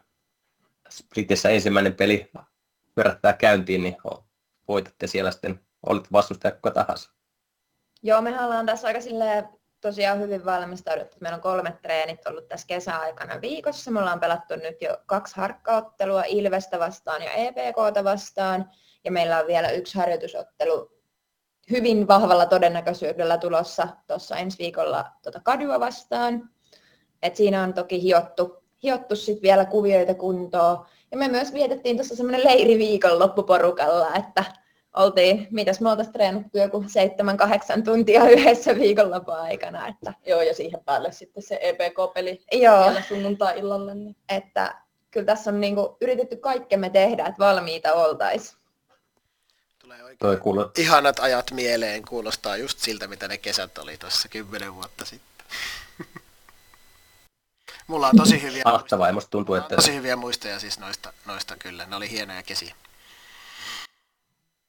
Splitissä ensimmäinen peli verrattää käyntiin, niin voitatte siellä sitten, olit vastustaja kuka tahansa. Joo, me ollaan tässä aika silleen tosiaan hyvin valmistauduttu. Meillä on kolme treenit ollut tässä kesäaikana viikossa. Me ollaan pelattu nyt jo kaksi harkkaottelua Ilvestä vastaan ja EPKta vastaan. Ja meillä on vielä yksi harjoitusottelu hyvin vahvalla todennäköisyydellä tulossa tuossa ensi viikolla tuota Kadua vastaan. Et siinä on toki hiottu, hiottu sit vielä kuvioita kuntoon. Ja me myös vietettiin tuossa semmoinen leiri viikon loppuporukalla, että oltiin, mitäs me oltaisiin treenattu joku seitsemän, kahdeksan tuntia yhdessä viikonlopun aikana. Että, Joo, ja siihen päälle sitten se EPK-peli joo, vielä sunnuntai-illalle. Niin. että kyllä tässä on niinku yritetty kaikkemme tehdä, että valmiita oltaisiin. Tulee Toi oikein kuuluu, ihanat ajat mieleen, kuulostaa just siltä, mitä ne kesät oli tuossa kymmenen vuotta sitten. Mulla on tosi hyviä, mahtavaa ja musta tuntuu, että tosi hyviä muistoja siis noista, noista kyllä. Ne oli hienoja kesiä.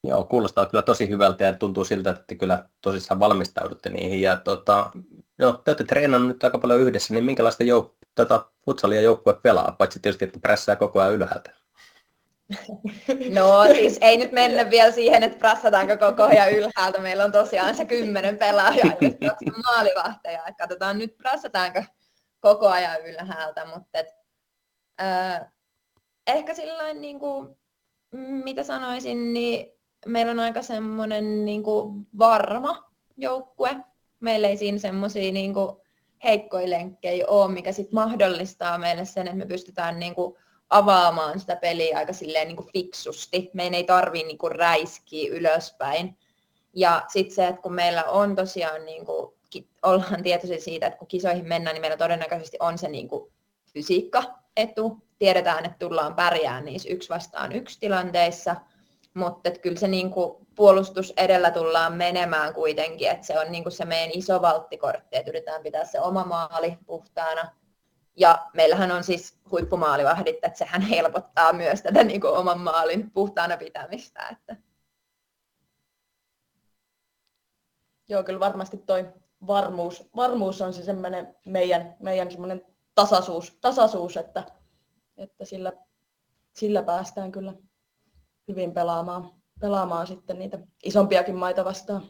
Joo, kuulostaa kyllä tosi hyvältä ja tuntuu siltä, että te kyllä tosissaan valmistaudutte niihin. Ja tota, no, te olette treenannut nyt aika paljon yhdessä, niin minkälaista jouk- tota, futsalia joukkue pelaa, paitsi tietysti, että prässää koko ajan ylhäältä. No siis ei nyt mennä vielä siihen, että prassataanko koko ajan ylhäältä. Meillä on tosiaan se kymmenen pelaajaa ja kaksi maalivahteja. Et katsotaan nyt prassataanko koko ajan ylhäältä, mutta et, ää, ehkä sillain niin kuin, mitä sanoisin, niin meillä on aika semmoinen niin kuin varma joukkue. Meillä ei siinä semmoisia niin heikkoja lenkkejä ole, mikä sit mahdollistaa meille sen, että me pystytään niin kuin avaamaan sitä peliä aika silleen niin kuin fiksusti. Meidän ei tarvii niin kuin räiskiä ylöspäin. Ja sitten se, että kun meillä on tosiaan, niin kuin, ollaan tietoisia siitä, että kun kisoihin mennään, niin meillä todennäköisesti on se niin kuin fysiikka-etu. Tiedetään, että tullaan pärjään niissä yksi vastaan yksi tilanteissa, mutta että kyllä se niin kuin puolustus edellä tullaan menemään kuitenkin, että se on niin kuin se meidän iso valttikortti, että yritetään pitää se oma maali puhtaana. Ja meillähän on siis huippumaalivahdit, että sehän helpottaa myös tätä niin kuin oman maalin puhtaana pitämistä. Että. Joo, kyllä varmasti toi varmuus, varmuus on se semmoinen meidän, meidän semmoinen tasaisuus, tasaisuus että, että sillä, sillä päästään kyllä hyvin pelaamaan, pelaamaan sitten niitä isompiakin maita vastaan.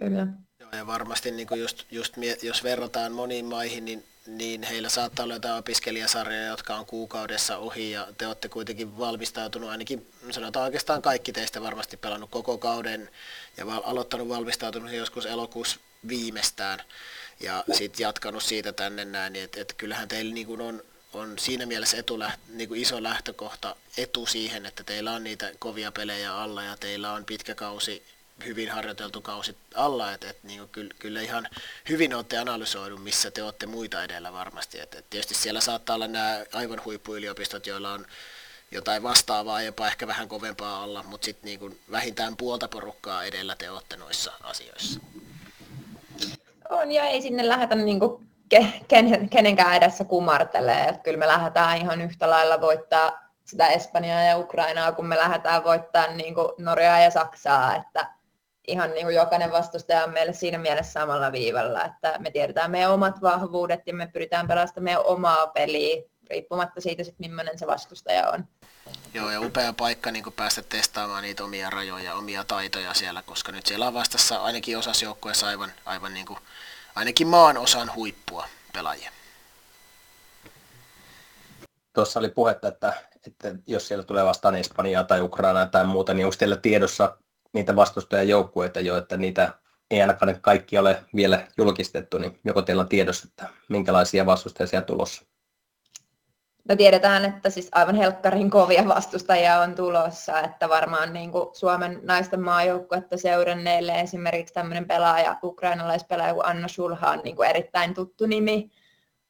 Kyllä. Joo, ja varmasti niin kuin just, just jos verrataan moniin maihin, niin, niin heillä saattaa olla jotain opiskelijasarjoja, jotka on kuukaudessa ohi, ja te olette kuitenkin valmistautunut, ainakin sanotaan oikeastaan kaikki teistä varmasti pelannut koko kauden, ja val- aloittanut valmistautunut joskus elokuussa viimeistään, ja sitten jatkanut siitä tänne näin, niin että et kyllähän teillä niin on, on siinä mielessä etuläht, niin iso lähtökohta etu siihen, että teillä on niitä kovia pelejä alla, ja teillä on pitkä kausi hyvin harjoiteltu kausi alla, että et, niin kyllä, kyllä ihan hyvin olette analysoidut, missä te olette muita edellä varmasti. Et, et tietysti siellä saattaa olla nämä aivan huippuyliopistot, joilla on jotain vastaavaa, jopa ehkä vähän kovempaa alla, mutta sitten niin vähintään puolta porukkaa edellä te olette noissa asioissa. On ja ei sinne lähdetä niinku ke, ken, kenenkään edessä kumartelee. Et kyllä me lähdetään ihan yhtä lailla voittaa sitä Espanjaa ja Ukrainaa, kun me lähdetään voittaa niinku Norjaa ja Saksaa. Että ihan niin kuin jokainen vastustaja on meille siinä mielessä samalla viivalla, että me tiedetään meidän omat vahvuudet ja me pyritään pelastamaan meidän omaa peliä, riippumatta siitä, sit, millainen se vastustaja on. Joo, ja upea paikka niin päästä testaamaan niitä omia rajoja, omia taitoja siellä, koska nyt siellä on vastassa ainakin osassa joukkueessa aivan, aivan niin kuin, ainakin maan osan huippua pelaajia. Tuossa oli puhetta, että, että jos siellä tulee vastaan Espanjaa tai Ukrainaa tai muuta, niin onko teillä tiedossa niitä vastustajajoukkueita jo, että niitä ei ainakaan kaikki ole vielä julkistettu, niin joko teillä on tiedossa, että minkälaisia vastustajia tulossa? No tiedetään, että siis aivan helkkarin kovia vastustajia on tulossa, että varmaan niin kuin Suomen naisten maajoukkuetta seuranneille esimerkiksi tämmöinen pelaaja, ukrainalaispelaaja kuin Anna Sulha on niin kuin erittäin tuttu nimi.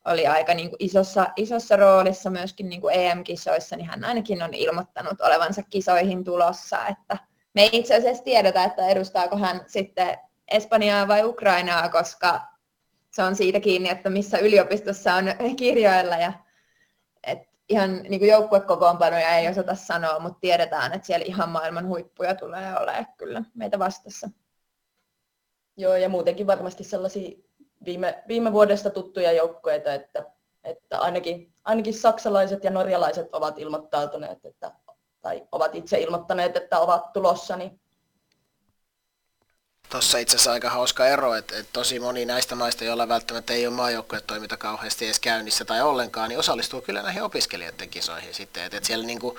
oli aika niin kuin isossa, isossa roolissa myöskin niin kuin EM-kisoissa, niin hän ainakin on ilmoittanut olevansa kisoihin tulossa. Että me ei itse asiassa tiedetä, että edustaako hän sitten Espanjaa vai Ukrainaa, koska se on siitä kiinni, että missä yliopistossa on kirjoilla. Ja, et ihan niin kuin joukkuekokoonpanoja ei osata sanoa, mutta tiedetään, että siellä ihan maailman huippuja tulee olemaan kyllä meitä vastassa. Joo, ja muutenkin varmasti sellaisia viime, viime vuodesta tuttuja joukkueita, että, että ainakin, ainakin saksalaiset ja norjalaiset ovat ilmoittautuneet, että, tai ovat itse ilmoittaneet, että ovat tulossa, niin Tuossa itse asiassa aika hauska ero, että, että tosi moni näistä maista, joilla välttämättä ei ole toiminta kauheasti edes käynnissä tai ollenkaan, niin osallistuu kyllä näihin opiskelijoiden kisoihin sitten. Että, että siellä niin kuin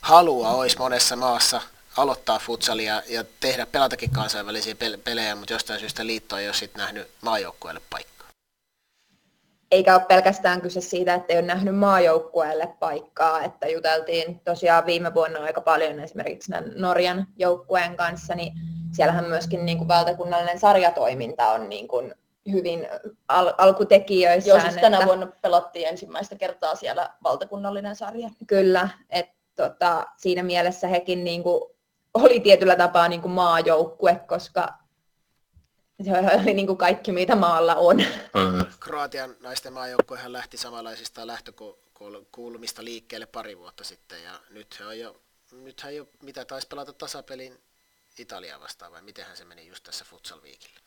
halua olisi monessa maassa aloittaa futsalia ja tehdä, pelatakin kansainvälisiä pelejä, mutta jostain syystä liitto ei ole sitten nähnyt maajoukkueelle paikkaa. Eikä ole pelkästään kyse siitä, että ei ole nähnyt maajoukkueelle paikkaa, että juteltiin tosiaan viime vuonna aika paljon esimerkiksi Norjan joukkueen kanssa, niin siellähän myöskin niin kuin valtakunnallinen sarjatoiminta on niin kuin hyvin al- alkutekijöissä. Joo, siis tänä että... vuonna pelattiin ensimmäistä kertaa siellä valtakunnallinen sarja. Kyllä, että tota, siinä mielessä hekin niin kuin oli tietyllä tapaa niin kuin maajoukkue, koska se oli niin kuin kaikki, mitä maalla on. Kroatian naisten maajoukkuehan lähti samanlaisista lähtökulmista liikkeelle pari vuotta sitten, ja nyt he on jo, nythän jo, mitä taisi pelata tasapelin Italia vastaan, vai mitenhän se meni just tässä futsal viikillä.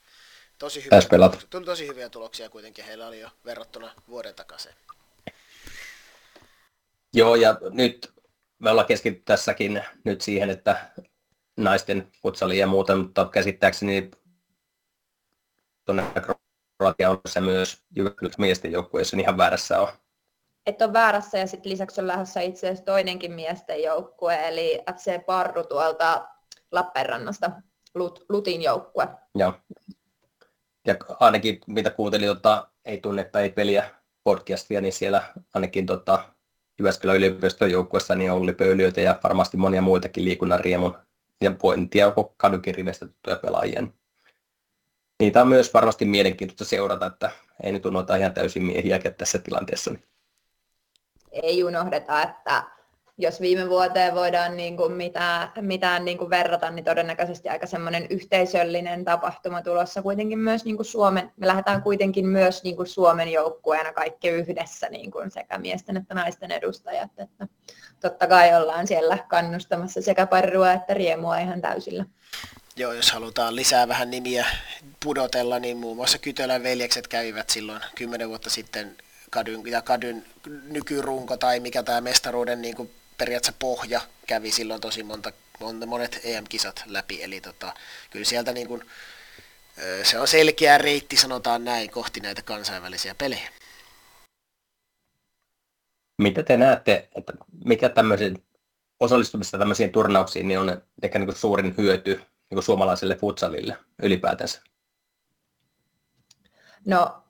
Tosi hyviä, tuli tosi hyviä tuloksia kuitenkin, heillä oli jo verrattuna vuoden takaisin. Joo, ja nyt me ollaan keskitty tässäkin nyt siihen, että naisten futsalia ja muuta, mutta käsittääkseni tuonne Kroatia on se myös Jyväskylän miesten joukkueessa ihan väärässä on. Että on väärässä ja sitten lisäksi on lähdössä itse asiassa toinenkin miesten joukkue, eli FC Parru tuolta Lappeenrannasta, Lut, Lutin joukkue. Joo. Ja ainakin mitä kuuntelin, tota, ei tunnetta, ei peliä podcastia, niin siellä ainakin tota, Jyväskylän yliopiston joukkueessa niin Olli Pöyliöitä ja varmasti monia muitakin liikunnan riemun ja tiedä, onko kadunkin rivestä tuttuja pelaajia. Niitä on myös varmasti mielenkiintoista seurata, että ei nyt unohtaa ihan täysin miehiäkään tässä tilanteessa. Ei unohdeta, että jos viime vuoteen voidaan niin kuin mitään, mitään niin kuin verrata, niin todennäköisesti aika semmoinen yhteisöllinen tapahtuma tulossa kuitenkin myös niin kuin Suomen, me lähdetään kuitenkin myös niin kuin Suomen joukkueena kaikki yhdessä niin kuin sekä miesten että naisten edustajat, että totta kai ollaan siellä kannustamassa sekä parrua että riemua ihan täysillä. Joo, jos halutaan lisää vähän nimiä pudotella, niin muun muassa Kytölän veljekset kävivät silloin kymmenen vuotta sitten kadyn, ja kadyn nykyrunko tai mikä tämä mestaruuden niin kuin periaatteessa pohja kävi silloin tosi monta, monet EM-kisat läpi, eli tota, kyllä sieltä niin kuin, se on selkeä reitti, sanotaan näin, kohti näitä kansainvälisiä pelejä. Mitä te näette, että mikä tämmöisen osallistumista tämmöisiin turnauksiin niin on ehkä niin suurin hyöty niin kuin suomalaiselle futsalille ylipäätänsä? No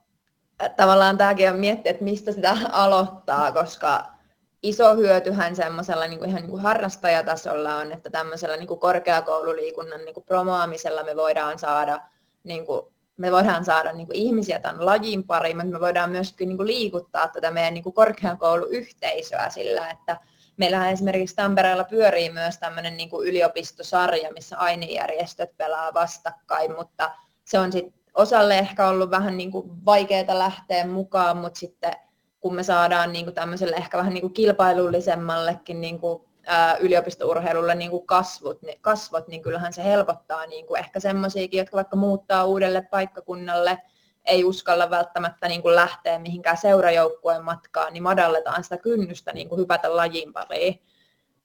tavallaan tämäkin on miettiä, että mistä sitä aloittaa, koska iso hyötyhän semmoisella niin kuin ihan niin kuin harrastajatasolla on, että tämmöisellä niin kuin korkeakoululiikunnan niin kuin promoamisella me voidaan saada, niin kuin, me voidaan saada niin kuin ihmisiä tämän lajin pariin, mutta me voidaan myöskin niin kuin liikuttaa tätä meidän niin kuin korkeakouluyhteisöä sillä, että meillähän esimerkiksi Tampereella pyörii myös tämmöinen niin yliopistosarja, missä ainejärjestöt pelaa vastakkain, mutta se on sitten osalle ehkä ollut vähän niin vaikeaa lähteä mukaan, mutta sitten kun me saadaan niin tämmöiselle ehkä vähän niin kilpailullisemmallekin niin kuin, ää, yliopistourheilulle niin kuin kasvut, niin, kasvot, niin kyllähän se helpottaa niin ehkä semmoisiakin, jotka vaikka muuttaa uudelle paikkakunnalle, ei uskalla välttämättä niin kuin lähteä mihinkään seurajoukkueen matkaan, niin madalletaan sitä kynnystä niin kuin hypätä lajin pariin.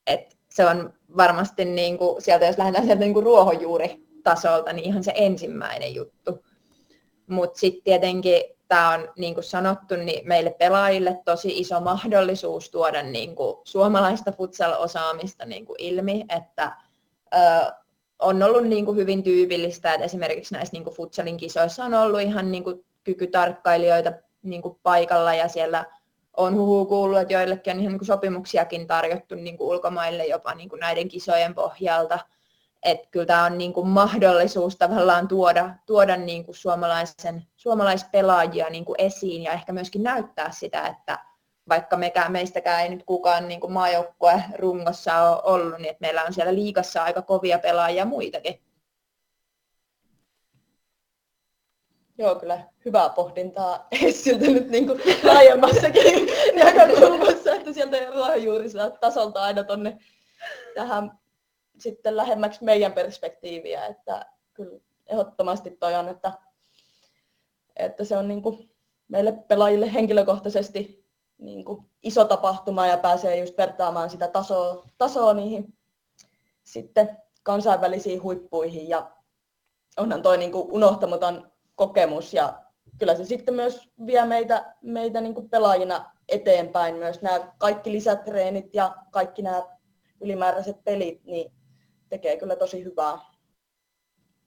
Et se on varmasti, niin kuin, sieltä jos lähdetään sieltä niin kuin ruohonjuuritasolta, niin ihan se ensimmäinen juttu. Mutta sitten tietenkin tämä on, niin kuin sanottu, niin meille pelaajille tosi iso mahdollisuus tuoda niin kuin suomalaista futsal-osaamista niin kuin ilmi, että ö, on ollut niin kuin hyvin tyypillistä, että esimerkiksi näissä niin kuin futsalin kisoissa on ollut ihan niin kuin kykytarkkailijoita niin kuin paikalla ja siellä on huhu kuullut, että joillekin on ihan niin kuin sopimuksiakin tarjottu niin kuin ulkomaille jopa niin kuin näiden kisojen pohjalta. että kyllä tämä on niin kuin mahdollisuus tavallaan tuoda, tuoda niin kuin suomalaisen, suomalaispelaajia niin kuin esiin ja ehkä myöskin näyttää sitä, että vaikka mekään, meistäkään ei nyt kukaan niin kuin maajoukkue rungossa ole ollut, niin että meillä on siellä liikassa aika kovia pelaajia muitakin. Joo, kyllä hyvää pohdintaa Essiltä nyt niin kuin laajemmassakin näkökulmassa, että sieltä ruohonjuurista tasolta aina tuonne tähän sitten lähemmäksi meidän perspektiiviä, että kyllä ehdottomasti toi on, että, että se on niin kuin meille pelaajille henkilökohtaisesti niin kuin iso tapahtuma ja pääsee just vertaamaan sitä tasoa, tasoa niihin sitten kansainvälisiin huippuihin ja onhan toi niin kuin unohtamaton kokemus ja kyllä se sitten myös vie meitä, meitä niin kuin pelaajina eteenpäin myös nämä kaikki lisätreenit ja kaikki nämä ylimääräiset pelit, niin tekee kyllä tosi hyvää.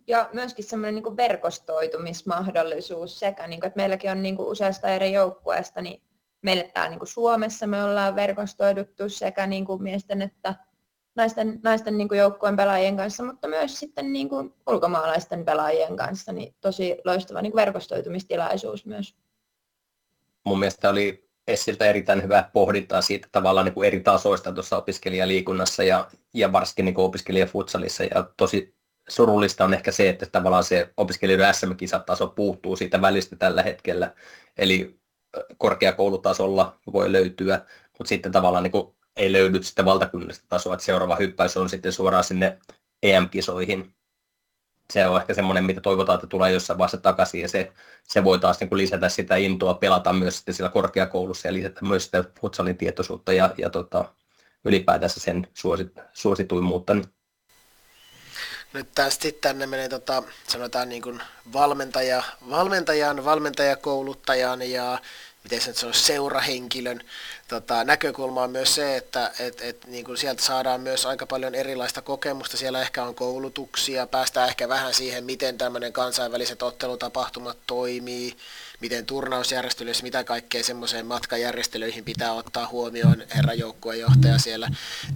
Ja myöskin semmoinen niin verkostoitumismahdollisuus sekä, niin kuin, että meilläkin on niin kuin useasta eri joukkueesta, niin meille täällä niin kuin Suomessa me ollaan verkostoiduttu sekä niin kuin miesten että naisten, naisten niin kuin joukkueen pelaajien kanssa, mutta myös sitten niin kuin ulkomaalaisten pelaajien kanssa, niin tosi loistava niin kuin verkostoitumistilaisuus myös. Mun mielestä oli Essiltä erittäin hyvää pohdintaa siitä tavallaan niin kuin eri tasoista tuossa opiskelijaliikunnassa ja, ja varsinkin niin opiskelijafutsalissa. Ja tosi surullista on ehkä se, että tavallaan se opiskelijoiden SM-kisataso puuttuu siitä välistä tällä hetkellä. Eli korkeakoulutasolla voi löytyä, mutta sitten tavallaan niin kuin ei löydy sitä valtakunnallista tasoa, että seuraava hyppäys on sitten suoraan sinne EM-kisoihin se on ehkä semmoinen, mitä toivotaan, että tulee jossain vaiheessa takaisin ja se, se voi taas niin kuin lisätä sitä intoa pelata myös sitten siellä korkeakoulussa ja lisätä myös sitä futsalin tietoisuutta ja, ja tota, ylipäätänsä sen suosit, suosituimmuutta. Nyt tästä tänne menee tota, sanotaan niin kuin valmentaja, valmentajan, valmentajakouluttajan ja miten se on seurahenkilön tota, näkökulma on myös se, että et, et, niin kuin sieltä saadaan myös aika paljon erilaista kokemusta. Siellä ehkä on koulutuksia, päästään ehkä vähän siihen, miten tämmöinen kansainväliset ottelutapahtumat toimii, miten turnausjärjestelyissä, mitä kaikkea semmoiseen matkajärjestelyihin pitää ottaa huomioon, herra joukkuejohtaja siellä,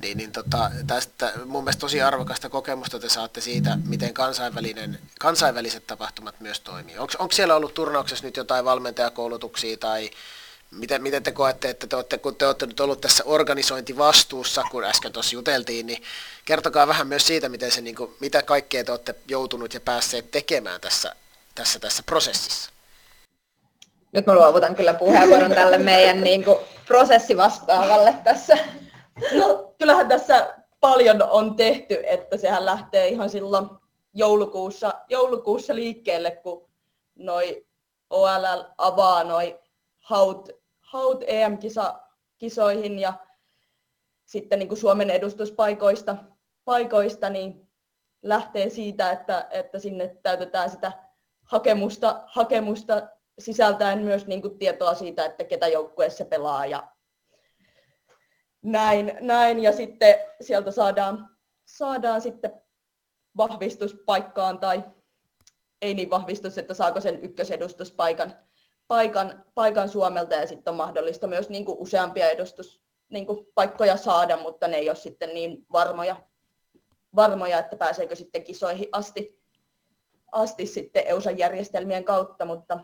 niin, niin tota, tästä mun mielestä tosi arvokasta kokemusta te saatte siitä, miten kansainvälinen, kansainväliset tapahtumat myös toimii. Onko siellä ollut turnauksessa nyt jotain valmentajakoulutuksia tai Miten, miten te koette, että te olette, kun te olette nyt ollut tässä organisointivastuussa, kun äsken tuossa juteltiin, niin kertokaa vähän myös siitä, miten se, niin kuin, mitä kaikkea te olette joutunut ja päässeet tekemään tässä, tässä, tässä prosessissa. Nyt mä luovutan kyllä puheenvuoron tälle meidän niin kuin, prosessivastaavalle tässä. No, kyllähän tässä paljon on tehty, että sehän lähtee ihan silloin joulukuussa, joulukuussa liikkeelle, kun noi OLL avaa noi haut, haut EM-kisoihin ja sitten niin kuin Suomen edustuspaikoista paikoista, niin lähtee siitä, että, että sinne täytetään sitä hakemusta, hakemusta sisältäen myös niin kuin tietoa siitä, että ketä joukkueessa pelaa ja näin, näin. Ja sitten sieltä saadaan, saadaan sitten vahvistuspaikkaan tai ei niin vahvistus, että saako sen ykkösedustuspaikan paikan, paikan Suomelta ja sitten on mahdollista myös niin kuin useampia edustus, niin kuin paikkoja saada, mutta ne ei ole sitten niin varmoja, varmoja että pääseekö sitten kisoihin asti, asti sitten EUSAn järjestelmien kautta, mutta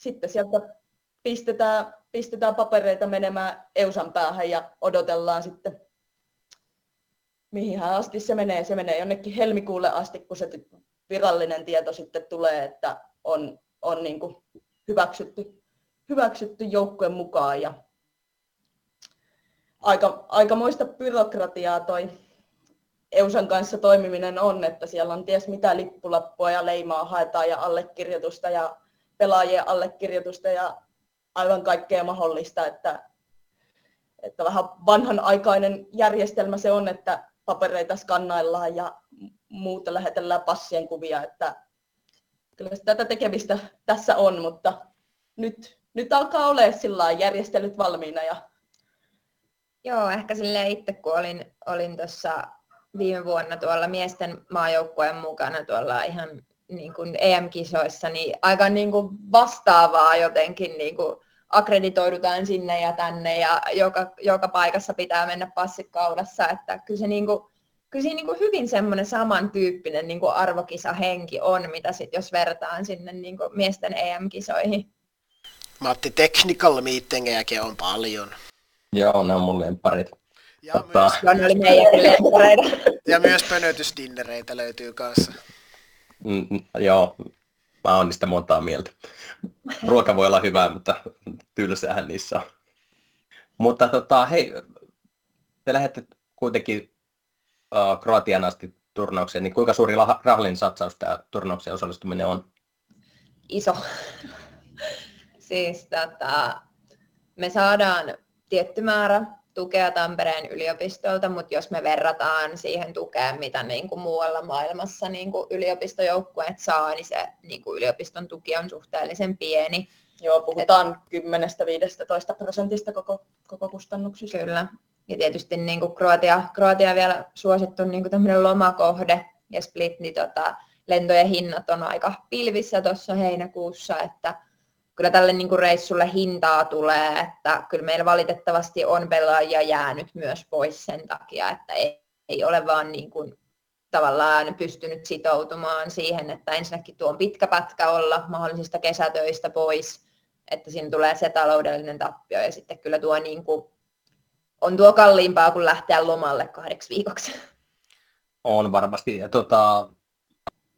sitten sieltä pistetään, pistetään papereita menemään EUSAn päähän ja odotellaan sitten, mihin asti se menee. Se menee jonnekin helmikuulle asti, kun se virallinen tieto sitten tulee, että on, on niin kuin hyväksytty, hyväksytty joukkueen mukaan. Ja aika, aikamoista byrokratiaa toi EUSAN kanssa toimiminen on, että siellä on ties mitä lippulappua ja leimaa haetaan ja allekirjoitusta ja pelaajien allekirjoitusta ja aivan kaikkea mahdollista, että, että vähän vanhanaikainen järjestelmä se on, että papereita skannaillaan ja muuta lähetellään passien kuvia, että kyllä tätä tekemistä tässä on, mutta nyt, nyt alkaa olla sillä järjestelyt valmiina. Ja... Joo, ehkä sille itse kun olin, olin tuossa viime vuonna tuolla miesten maajoukkueen mukana tuolla ihan niin kuin EM-kisoissa, niin aika niin kuin vastaavaa jotenkin niin kuin akkreditoidutaan sinne ja tänne ja joka, joka paikassa pitää mennä passikaudassa, että kyllä se niin kuin kyllä siinä niin kuin hyvin semmoinen samantyyppinen niin kuin arvokisahenki on, mitä sit, jos vertaan sinne niin kuin miesten EM-kisoihin. Matti, technical meetingejäkin on paljon. Joo, ne on mun lemparit. Ja, Totta. myös, ja myös pönötysdinnereitä löytyy kanssa. Mm, mm, joo, mä oon niistä montaa mieltä. Ruoka voi olla hyvää, mutta tylsäähän niissä on. Mutta tota, hei, te lähdette kuitenkin uh, Kroatian asti turnaukseen, niin kuinka suuri rahallinen satsaus tämä turnaukseen osallistuminen on? Iso. siis tota, me saadaan tietty määrä tukea Tampereen yliopistolta, mutta jos me verrataan siihen tukeen, mitä niin kuin muualla maailmassa niin kuin yliopistojoukkueet saa, niin se niin kuin yliopiston tuki on suhteellisen pieni. Joo, puhutaan 10-15 prosentista koko, koko kustannuksista. Kyllä. Ja tietysti niin kuin Kroatia, Kroatia vielä suosittu niin kuin lomakohde ja Split, niin tota, lentojen hinnat on aika pilvissä tuossa heinäkuussa, että kyllä tälle niin kuin reissulle hintaa tulee, että kyllä meillä valitettavasti on pelaajia jäänyt myös pois sen takia, että ei, ei ole vaan niin kuin tavallaan pystynyt sitoutumaan siihen, että ensinnäkin tuo on pitkä pätkä olla mahdollisista kesätöistä pois, että siinä tulee se taloudellinen tappio ja sitten kyllä tuo niin kuin, on tuo kalliimpaa kuin lähteä lomalle kahdeksi viikoksi. On varmasti. Ja tota,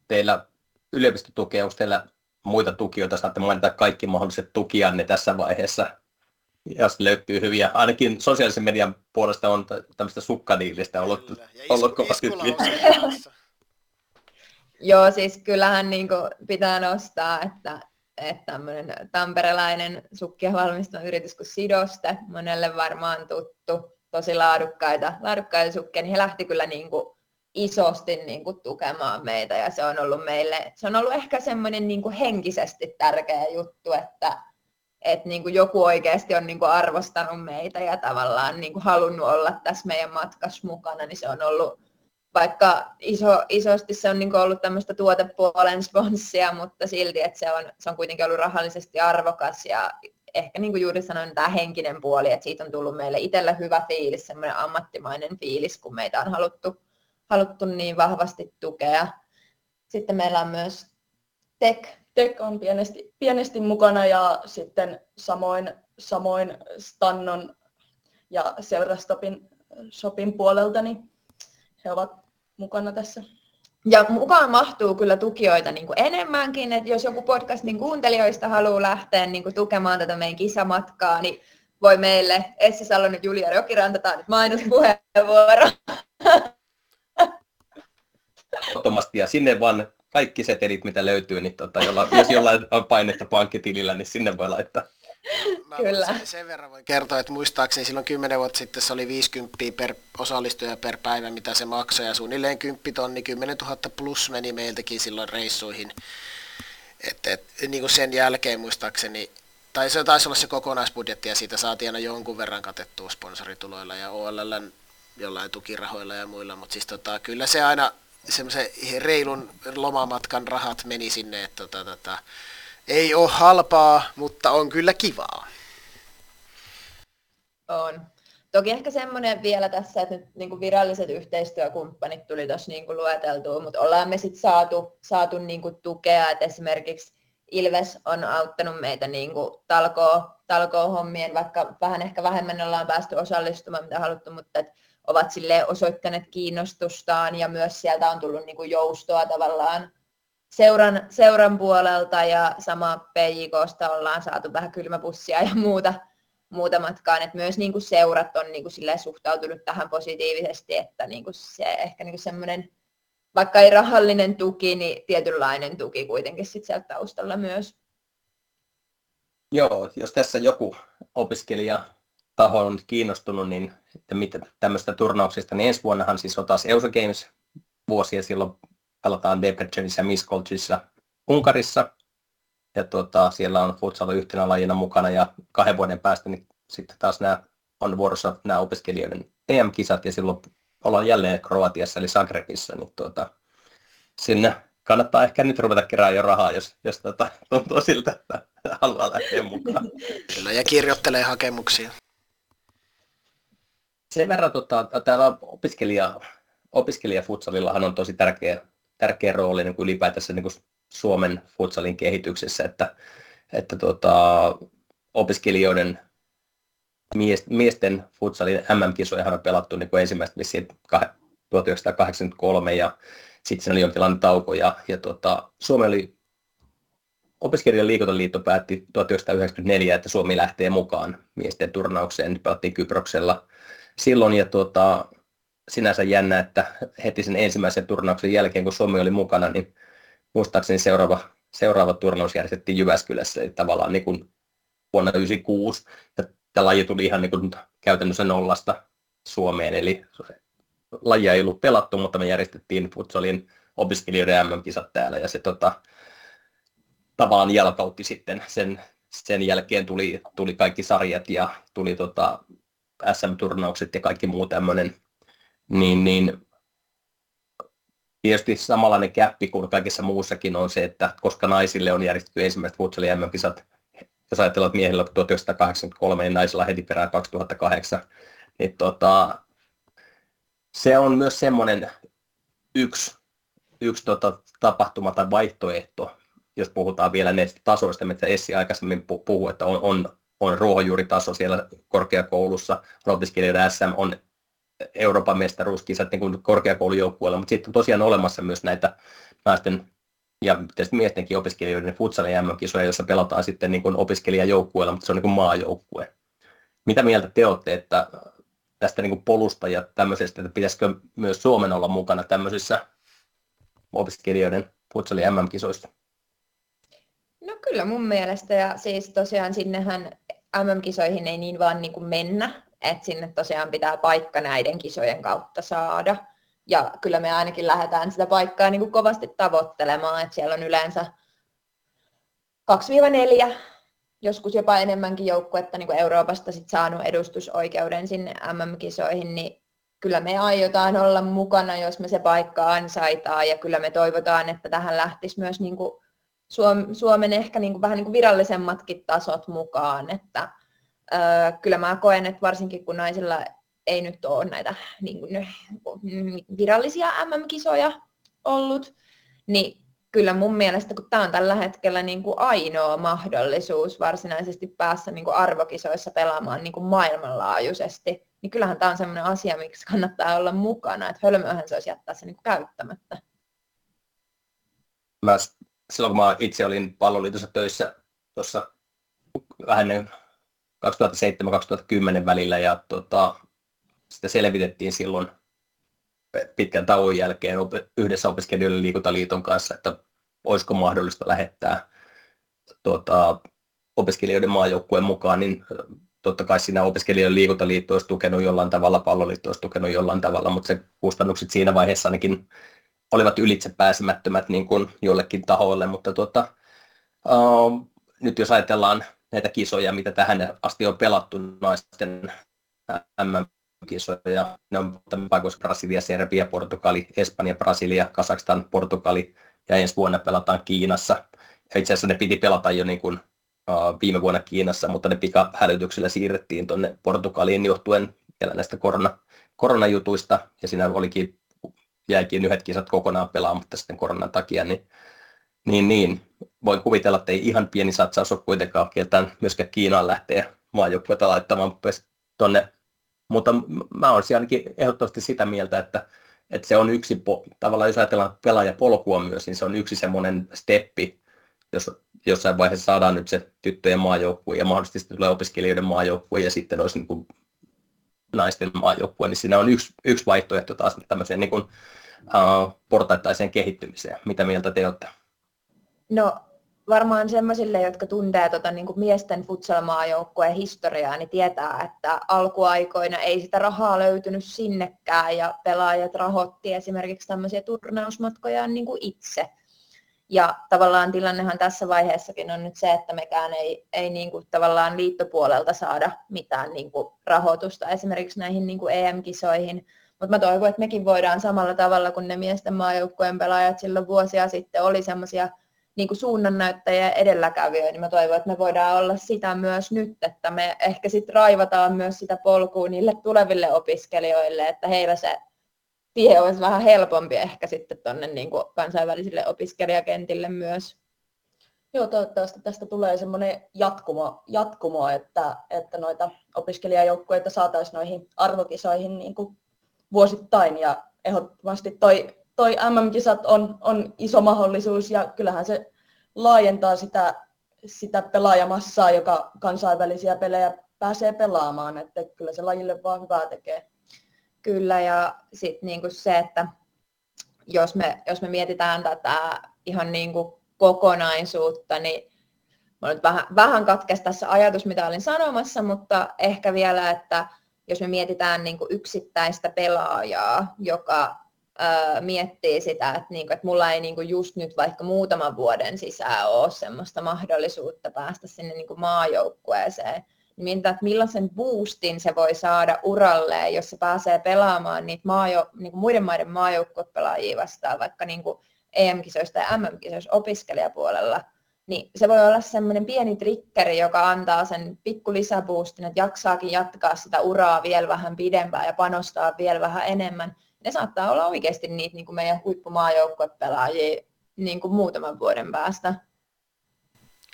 teillä yliopistotukea, onko teillä muita tukijoita, saatte mainita kaikki mahdolliset tukijanne tässä vaiheessa, jos löytyy hyviä. Ainakin sosiaalisen median puolesta on tämmöistä sukkadiilistä ollut, Kyllä. Ja ollut isku, kovasti. iskulauseja kanssa. Joo, siis kyllähän niin pitää nostaa, että, että tämmöinen tamperelainen sukkia valmistava yritys kuin Sidoste, monelle varmaan tuttu, tosi laadukkaita, laadukkaita sukkia, niin he lähti kyllä niin kuin isosti niin kuin tukemaan meitä ja se on ollut meille, se on ollut ehkä semmoinen niin kuin henkisesti tärkeä juttu, että, että niin kuin joku oikeasti on niin kuin arvostanut meitä ja tavallaan niin kuin halunnut olla tässä meidän matkassa mukana, niin se on ollut, vaikka iso, isosti se on niin kuin ollut tämmöistä tuotepuolen sponssia, mutta silti, että se on, se on kuitenkin ollut rahallisesti arvokas ja ehkä niin kuin juuri sanoin, tämä henkinen puoli, että siitä on tullut meille itselle hyvä fiilis, semmoinen ammattimainen fiilis, kun meitä on haluttu haluttu niin vahvasti tukea. Sitten meillä on myös Tech. Tech on pienesti, pienesti mukana ja sitten samoin, samoin Stannon ja Seurastopin Shopin puolelta, niin he ovat mukana tässä. Ja mukaan mahtuu kyllä tukijoita niin kuin enemmänkin, että jos joku podcastin kuuntelijoista haluaa lähteä niin kuin tukemaan tätä meidän kisamatkaa, niin voi meille, Essi Salonen, Julia Jokiranta, tämä on nyt mainospuheenvuoro. ehdottomasti ja sinne vaan kaikki setelit, mitä löytyy, niin tota, jolla, jos jollain on painetta pankkitilillä, niin sinne voi laittaa. Mä Kyllä. Sen, sen verran voin kertoa, että muistaakseni silloin 10 vuotta sitten se oli 50 per osallistuja per päivä, mitä se maksoi, ja suunnilleen 10 tonni, 10 000 plus meni meiltäkin silloin reissuihin. Et, et, niin kuin sen jälkeen muistaakseni, tai se taisi olla se kokonaisbudjetti, ja siitä saatiin aina jonkun verran katettua sponsorituloilla ja OLLn jollain tukirahoilla ja muilla, mutta siis tota, kyllä se aina semmoisen reilun lomamatkan rahat meni sinne, että tota, tota, ei ole halpaa, mutta on kyllä kivaa. On. Toki ehkä semmoinen vielä tässä, että nyt niin kuin viralliset yhteistyökumppanit tuli tuossa niin kuin lueteltua, mutta ollaan me sitten saatu, saatu niin kuin tukea, että esimerkiksi Ilves on auttanut meitä niin kuin talkoo, talkoo hommien, vaikka vähän ehkä vähemmän ollaan päästy osallistumaan, mitä haluttu, mutta et ovat sille osoittaneet kiinnostustaan ja myös sieltä on tullut niin kuin joustoa tavallaan seuran, seuran puolelta ja sama PJKsta ollaan saatu vähän kylmäpussia ja muuta, muuta matkaan, että myös niin kuin seurat on niin kuin suhtautunut tähän positiivisesti, että niin kuin se ehkä niin semmoinen, vaikka ei rahallinen tuki, niin tietynlainen tuki kuitenkin sit sieltä taustalla myös. Joo, jos tässä joku opiskelija taho on kiinnostunut, niin että mitä tämmöistä turnauksista, niin ensi vuonnahan siis on taas Eusa Games vuosi ja silloin pelataan Debrecenissa ja Miskolcissa Unkarissa. Ja tuota, siellä on futsal yhtenä lajina mukana ja kahden vuoden päästä niin sitten taas nämä on vuorossa nämä opiskelijoiden EM-kisat ja silloin ollaan jälleen Kroatiassa eli Zagrebissa, niin tuota, sinne kannattaa ehkä nyt ruveta kerää jo rahaa, jos, jos tuota, tuntuu siltä, että haluaa lähteä mukaan. Kyllä, ja kirjoittelee hakemuksia. Sen verran tota, täällä opiskelija opiskelijafutsalillahan on tosi tärkeä, tärkeä rooli niin kuin ylipäätänsä niin kuin Suomen futsalin kehityksessä, että, että tota, opiskelijoiden mies, miesten futsalin MM-kisoja on pelattu niin kuin ensimmäistä vissiin 1983 ja sitten siinä oli jonkinlainen tauko ja, ja tota, Suomi oli Opiskelijan liikuntaliitto päätti 1994, että Suomi lähtee mukaan miesten turnaukseen. Pelattiin Kyproksella silloin ja tuota, sinänsä jännä, että heti sen ensimmäisen turnauksen jälkeen, kun Suomi oli mukana, niin muistaakseni seuraava, seuraava turnaus järjestettiin Jyväskylässä, eli tavallaan niin kuin vuonna 1996. Ja tämä laji tuli ihan niin kuin käytännössä nollasta Suomeen, eli lajia ei ollut pelattu, mutta me järjestettiin futsalin opiskelijoiden MM-kisat täällä, ja se tota, tavallaan jalkautti sitten sen, sen jälkeen tuli, tuli kaikki sarjat ja tuli tota SM-turnaukset ja kaikki muu tämmöinen, niin, niin tietysti samanlainen käppi kuin kaikessa muussakin on se, että koska naisille on järjestetty ensimmäiset futsali MM-kisat, jos ajatellaan, että miehillä 1983 ja naisilla heti perään 2008, niin tota, se on myös semmoinen yksi, yksi tota, tapahtuma tai vaihtoehto, jos puhutaan vielä näistä tasoista, mitä Essi aikaisemmin puhui, että on, on, on ruohonjuuritaso siellä korkeakoulussa, opiskelijoiden SM, on Euroopan mestaruuskisat niin kuin korkeakoulujoukkueella, mutta sitten on tosiaan olemassa myös näitä naisten ja tietysti miestenkin opiskelijoiden futsalin MM-kisoja, joissa pelataan sitten niin kuin opiskelijajoukkueella, mutta se on niin kuin maajoukkue. Mitä mieltä te olette, että tästä niin kuin polusta ja tämmöisestä, että pitäisikö myös Suomen olla mukana tämmöisissä opiskelijoiden futsalin MM-kisoissa? No kyllä mun mielestä ja siis tosiaan sinnehän MM-kisoihin ei niin vaan niin kuin mennä, että sinne tosiaan pitää paikka näiden kisojen kautta saada. Ja kyllä me ainakin lähdetään sitä paikkaa niin kuin kovasti tavoittelemaan, että siellä on yleensä 2-4, joskus jopa enemmänkin joukkuetta niin kuin Euroopasta sit saanut edustusoikeuden sinne MM-kisoihin, niin kyllä me aiotaan olla mukana, jos me se paikka ansaitaan, ja kyllä me toivotaan, että tähän lähtisi myös niin kuin Suomen ehkä niin kuin vähän niin kuin virallisemmatkin tasot mukaan, että ö, kyllä mä koen, että varsinkin kun naisilla ei nyt ole näitä niin kuin, virallisia MM-kisoja ollut, niin kyllä mun mielestä, kun tämä on tällä hetkellä niin kuin ainoa mahdollisuus varsinaisesti päässä niin kuin arvokisoissa pelaamaan niin kuin maailmanlaajuisesti, niin kyllähän tämä on sellainen asia, miksi kannattaa olla mukana, että hölmöhän se olisi jättää se niin kuin käyttämättä. Mä silloin kun mä itse olin palloliitossa töissä tuossa vähän 2007-2010 välillä ja tota, sitä selvitettiin silloin pitkän tauon jälkeen yhdessä opiskelijoiden liikuntaliiton kanssa, että olisiko mahdollista lähettää tota, opiskelijoiden maajoukkueen mukaan, niin totta kai siinä opiskelijoiden liikuntaliitto olisi tukenut jollain tavalla, palloliitto olisi tukenut jollain tavalla, mutta se kustannukset siinä vaiheessa ainakin olivat ylitse pääsemättömät niin kuin jollekin tahoille, mutta tuota, uh, nyt jos ajatellaan näitä kisoja, mitä tähän asti on pelattu naisten MM-kisoja, ne on paikoissa Brasilia, Serbia, Portugali, Espanja, Brasilia, Kazakstan, Portugali ja ensi vuonna pelataan Kiinassa. Ja itse asiassa ne piti pelata jo niin kuin, uh, viime vuonna Kiinassa, mutta ne pikahälytyksellä siirrettiin tuonne Portugaliin johtuen vielä näistä korona, koronajutuista, ja siinä olikin jäikin yhdet kisat kokonaan pelaamatta sitten koronan takia, niin, niin, niin voin kuvitella, että ei ihan pieni satsaus ole kuitenkaan kieltään myöskään Kiinaan lähtee maajoukkueita laittamaan tuonne. Mutta mä olisin ainakin ehdottomasti sitä mieltä, että, että se on yksi, tavallaan jos ajatellaan pelaajapolkua myös, niin se on yksi semmoinen steppi, jos jossain vaiheessa saadaan nyt se tyttöjen maajoukkue ja mahdollisesti tulee opiskelijoiden maajoukkue ja sitten olisi niin kuin naisten maajoukkue, niin siinä on yksi, yksi vaihtoehto taas tämmöiseen niin kuin, uh, portaittaiseen kehittymiseen. Mitä mieltä te olette? No varmaan sellaisille, jotka tuntee tota, niin kuin miesten futsal-maajoukkueen historiaa, niin tietää, että alkuaikoina ei sitä rahaa löytynyt sinnekään ja pelaajat rahoitti esimerkiksi tämmöisiä turnausmatkoja niin kuin itse. Ja tavallaan tilannehan tässä vaiheessakin on nyt se, että mekään ei, ei niin kuin tavallaan liittopuolelta saada mitään niin kuin rahoitusta esimerkiksi näihin niin kuin EM-kisoihin. Mutta mä toivon, että mekin voidaan samalla tavalla kuin ne miesten maajoukkueen pelaajat silloin vuosia sitten oli semmoisia niin suunnannäyttäjiä edelläkävijöitä, niin mä toivon, että me voidaan olla sitä myös nyt, että me ehkä sitten raivataan myös sitä polkua niille tuleville opiskelijoille, että heillä se tie olisi vähän helpompi ehkä sitten tuonne niin kansainvälisille opiskelijakentille myös. Joo, toivottavasti tästä tulee semmoinen jatkumo, jatkumo että, että noita opiskelijajoukkueita saataisiin noihin arvokisoihin niin kuin vuosittain ja ehdottomasti toi, toi MM-kisat on, on iso mahdollisuus ja kyllähän se laajentaa sitä, sitä pelaajamassaa, joka kansainvälisiä pelejä pääsee pelaamaan, että kyllä se lajille vaan hyvää tekee. Kyllä ja sitten niinku se, että jos me, jos me mietitään tätä ihan niinku kokonaisuutta, niin Mä nyt vähän, vähän katkes tässä ajatus, mitä olin sanomassa, mutta ehkä vielä, että jos me mietitään niin kuin yksittäistä pelaajaa, joka ää, miettii sitä, että, niin kuin, että mulla ei niin kuin just nyt vaikka muutaman vuoden sisään ole semmoista mahdollisuutta päästä sinne niin kuin maajoukkueeseen, niin mietitään, että millaisen boostin se voi saada uralle, jos se pääsee pelaamaan niitä maajo, niin muiden maiden maajoukkuepelaajia vastaan, vaikka niin kuin EM-kisoista ja MM-kisoista opiskelijapuolella, niin se voi olla semmoinen pieni trikkeri, joka antaa sen pikku lisäboostin, että jaksaakin jatkaa sitä uraa vielä vähän pidempään ja panostaa vielä vähän enemmän. Ne saattaa olla oikeasti niitä niin kuin meidän huippumaajoukkuepelaajia niin kuin muutaman vuoden päästä.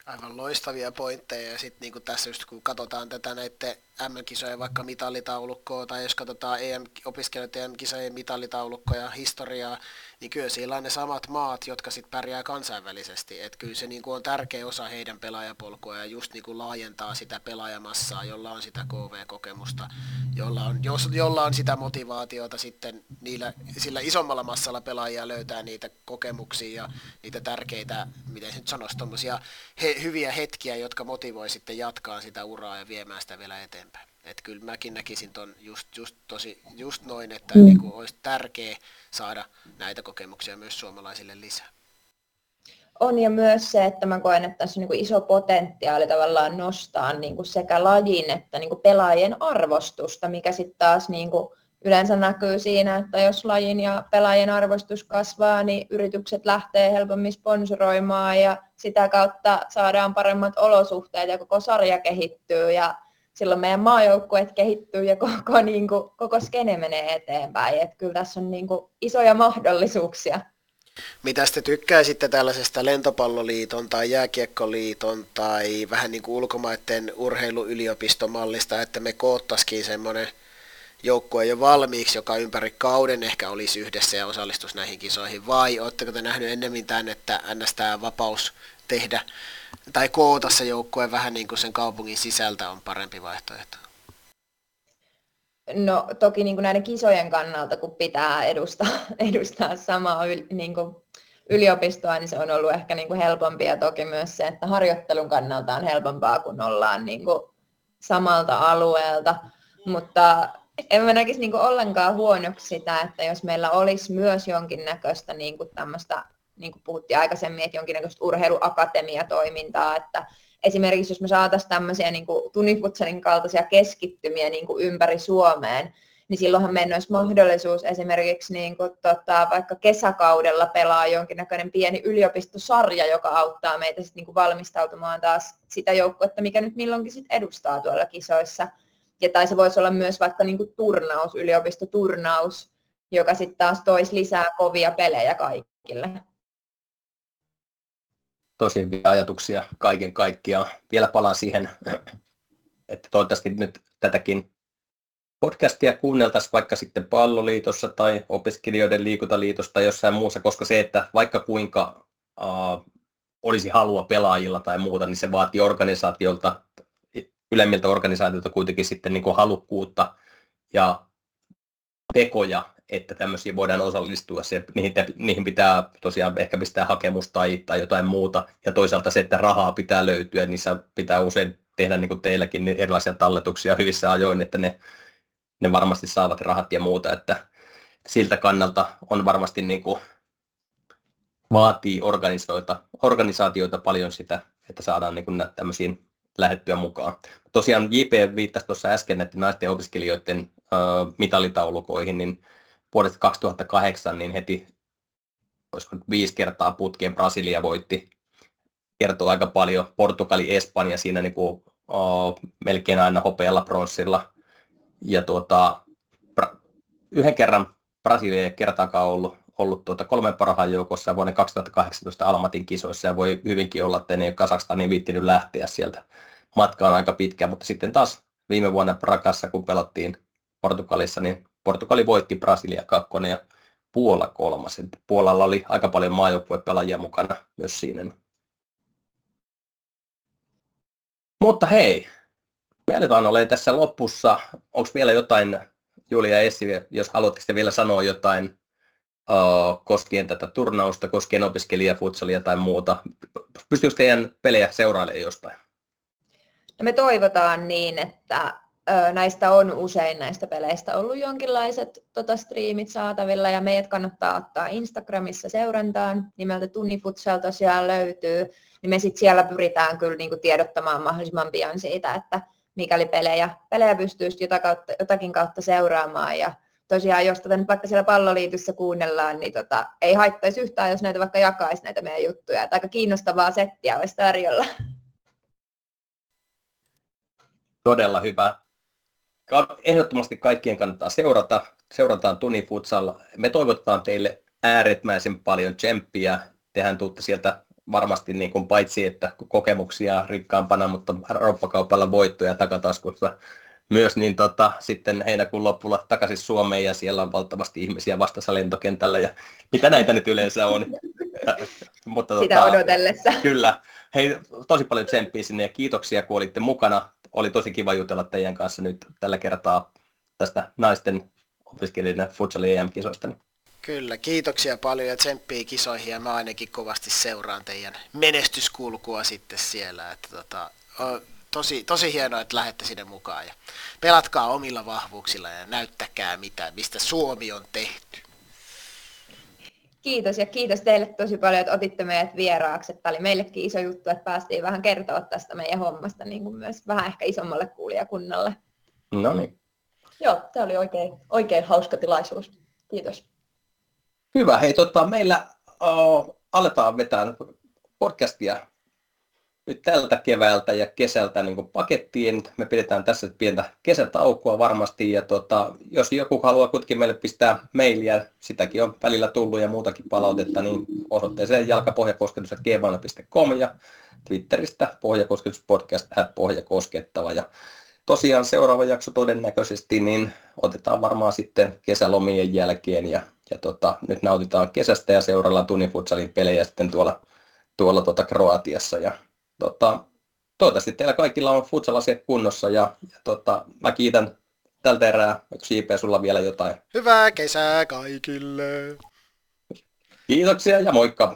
Aivan loistavia pointteja. Ja sitten niin tässä just kun katsotaan tätä näiden M-kisojen vaikka mitallitaulukkoa tai jos katsotaan EM, opiskelijoiden EM-kisojen mitallitaulukkoa historiaa, niin kyllä siellä on ne samat maat, jotka sitten pärjää kansainvälisesti. Et kyllä se niin kuin on tärkeä osa heidän pelaajapolkua ja just niin kuin laajentaa sitä pelaajamassaa, jolla on sitä KV-kokemusta, jolla on, jos, jolla on sitä motivaatiota sitten niillä, sillä isommalla massalla pelaajia löytää niitä kokemuksia ja niitä tärkeitä, miten nyt sanoisi, he, hyviä hetkiä, jotka motivoi sitten jatkaa sitä uraa ja viemään sitä vielä eteenpäin. Että kyllä mäkin näkisin ton just, just, tosi, just noin, että mm. niin kuin olisi tärkeä saada näitä kokemuksia myös suomalaisille lisää. On ja myös se, että mä koen, että tässä on niin iso potentiaali tavallaan nostaa niin kuin sekä lajin että niin kuin pelaajien arvostusta, mikä sitten taas niin kuin yleensä näkyy siinä, että jos lajin ja pelaajien arvostus kasvaa, niin yritykset lähtee helpommin sponsoroimaan ja sitä kautta saadaan paremmat olosuhteet ja koko sarja kehittyy ja silloin meidän maajoukkueet kehittyy ja koko, niin kuin, koko skene menee eteenpäin. Että kyllä tässä on niin kuin, isoja mahdollisuuksia. Mitä te tykkäisitte tällaisesta lentopalloliiton tai jääkiekkoliiton tai vähän niin kuin ulkomaiden urheiluyliopistomallista, että me koottaisikin semmoinen joukkue jo valmiiksi, joka ympäri kauden ehkä olisi yhdessä ja osallistus näihin kisoihin, vai oletteko te nähnyt ennemmin tämän, että ns. vapaus tehdä tai koota se joukkue vähän niin kuin sen kaupungin sisältä on parempi vaihtoehto? No toki niin kuin näiden kisojen kannalta, kun pitää edustaa, edustaa samaa niin kuin yliopistoa, niin se on ollut ehkä niin kuin helpompi ja toki myös se, että harjoittelun kannalta on helpompaa, kun ollaan niin kuin samalta alueelta. Mutta en mä näkisi niin kuin ollenkaan huonoksi sitä, että jos meillä olisi myös jonkinnäköistä niin kuin tämmöistä niin kuin puhuttiin aikaisemmin, että jonkinnäköistä urheiluakatemiatoimintaa, että esimerkiksi jos me saataisiin tämmöisiä niin tunifutsalin kaltaisia keskittymiä niin kuin ympäri Suomeen, niin silloinhan meillä olisi mahdollisuus esimerkiksi niin kuin, tota, vaikka kesäkaudella pelaa jonkinnäköinen pieni yliopistosarja, joka auttaa meitä sit, niin kuin valmistautumaan taas sitä joukkuetta, mikä nyt milloinkin sit edustaa tuolla kisoissa. Ja tai se voisi olla myös vaikka niin kuin turnaus, yliopistoturnaus, joka sitten taas toisi lisää kovia pelejä kaikille tosi hyviä ajatuksia kaiken kaikkiaan. Vielä palaan siihen, että toivottavasti nyt tätäkin podcastia kuunneltaisiin vaikka sitten palloliitossa tai opiskelijoiden liikuntaliitosta tai jossain muussa, koska se, että vaikka kuinka uh, olisi halua pelaajilla tai muuta, niin se vaatii organisaatiolta, ylemmiltä organisaatiolta kuitenkin sitten niin kuin halukkuutta ja tekoja että tämmöisiä voidaan osallistua. Se, niihin, niihin pitää tosiaan ehkä pistää hakemus tai, tai jotain muuta. Ja toisaalta se, että rahaa pitää löytyä, niissä pitää usein tehdä niin kuin teilläkin niin erilaisia talletuksia hyvissä ajoin, että ne, ne varmasti saavat rahat ja muuta. Että siltä kannalta on varmasti niin kuin, vaatii organisaatioita, organisaatioita paljon sitä, että saadaan niin kuin tämmöisiin lähettyä mukaan. Tosiaan JP viittasi tuossa äsken että naisten opiskelijoiden äh, mitallitaulukoihin, niin vuodesta 2008 niin heti olisiko nyt viisi kertaa putkeen Brasilia voitti. Kertoo aika paljon. Portugali, Espanja siinä niin kuin, oh, melkein aina hopealla pronssilla. Ja tuota, yhden kerran Brasilia ei kertaakaan ollut, ollut tuota kolmen parhaan joukossa vuoden 2018 Almatin kisoissa ja voi hyvinkin olla, että ne ei Kasakstaniin viittinyt lähteä sieltä. Matka on aika pitkä, mutta sitten taas viime vuonna Prakassa, kun pelattiin Portugalissa, niin Portugali voitti Brasilia kakkonen ja Puola kolmas. Puolalla oli aika paljon maajoukkuepelaajia mukana myös siinä. Mutta hei, me aletaan ole tässä lopussa. Onko vielä jotain, Julia Essi, jos haluatte vielä sanoa jotain uh, koskien tätä turnausta, koskien opiskelijafutsalia tai muuta? Pystyykö teidän pelejä seurailemaan jostain? No me toivotaan niin, että näistä on usein näistä peleistä ollut jonkinlaiset tota, striimit saatavilla ja meidät kannattaa ottaa Instagramissa seurantaan. Nimeltä Tunnifutsal tosiaan löytyy, niin me sitten siellä pyritään kyllä niin kuin tiedottamaan mahdollisimman pian siitä, että mikäli pelejä, pelejä pystyy jota kautta, jotakin kautta seuraamaan ja tosiaan, jos tätä nyt vaikka siellä palloliitossa kuunnellaan, niin tota, ei haittaisi yhtään, jos näitä vaikka jakaisi näitä meidän juttuja. Että aika kiinnostavaa settiä olisi tarjolla. Todella hyvä ehdottomasti kaikkien kannattaa seurata. Seurataan Tuni Futsal. Me toivotetaan teille ääretmäisen paljon tsemppiä. Tehän tuutte sieltä varmasti niin kuin paitsi että kokemuksia rikkaampana, mutta rouppakaupalla voittoja takataskusta myös niin tota, sitten heinäkuun lopulla takaisin Suomeen ja siellä on valtavasti ihmisiä vastassa lentokentällä ja mitä näitä nyt yleensä on. mutta, Sitä tota, odotellessa. Kyllä. Hei, tosi paljon tsemppiä sinne ja kiitoksia kun olitte mukana oli tosi kiva jutella teidän kanssa nyt tällä kertaa tästä naisten opiskelijoiden futsal EM-kisoista. Kyllä, kiitoksia paljon ja tsemppiä kisoihin ja mä ainakin kovasti seuraan teidän menestyskulkua sitten siellä. Että tota, tosi, tosi hienoa, että lähdette sinne mukaan ja pelatkaa omilla vahvuuksilla ja näyttäkää mitä, mistä Suomi on tehty. Kiitos ja kiitos teille tosi paljon, että otitte meidät vieraaksi. Tämä oli meillekin iso juttu, että päästiin vähän kertoa tästä meidän hommasta niin kuin myös vähän ehkä isommalle kuulijakunnalle. No niin. Joo, tämä oli oikein, oikein hauska tilaisuus. Kiitos. Hyvä. Hei, tota, meillä uh, aletaan vetää podcastia nyt tältä keväältä ja kesältä niin pakettiin. Me pidetään tässä pientä kesätaukoa varmasti ja tota, jos joku haluaa kuitenkin meille pistää mailia, sitäkin on välillä tullut ja muutakin palautetta, niin osoitteeseen jalkapohjakosketus.gmail.com ja Twitteristä pohjakosketuspodcast pohjakoskettava. Ja tosiaan seuraava jakso todennäköisesti niin otetaan varmaan sitten kesälomien jälkeen ja, ja tota, nyt nautitaan kesästä ja seuraillaan tunnin futsalin pelejä sitten tuolla, tuolla tuota Kroatiassa ja tota, toivottavasti teillä kaikilla on futsalasiat kunnossa ja, ja tota, mä kiitän tältä erää. Onko JP sulla vielä jotain? Hyvää kesää kaikille! Kiitoksia ja moikka!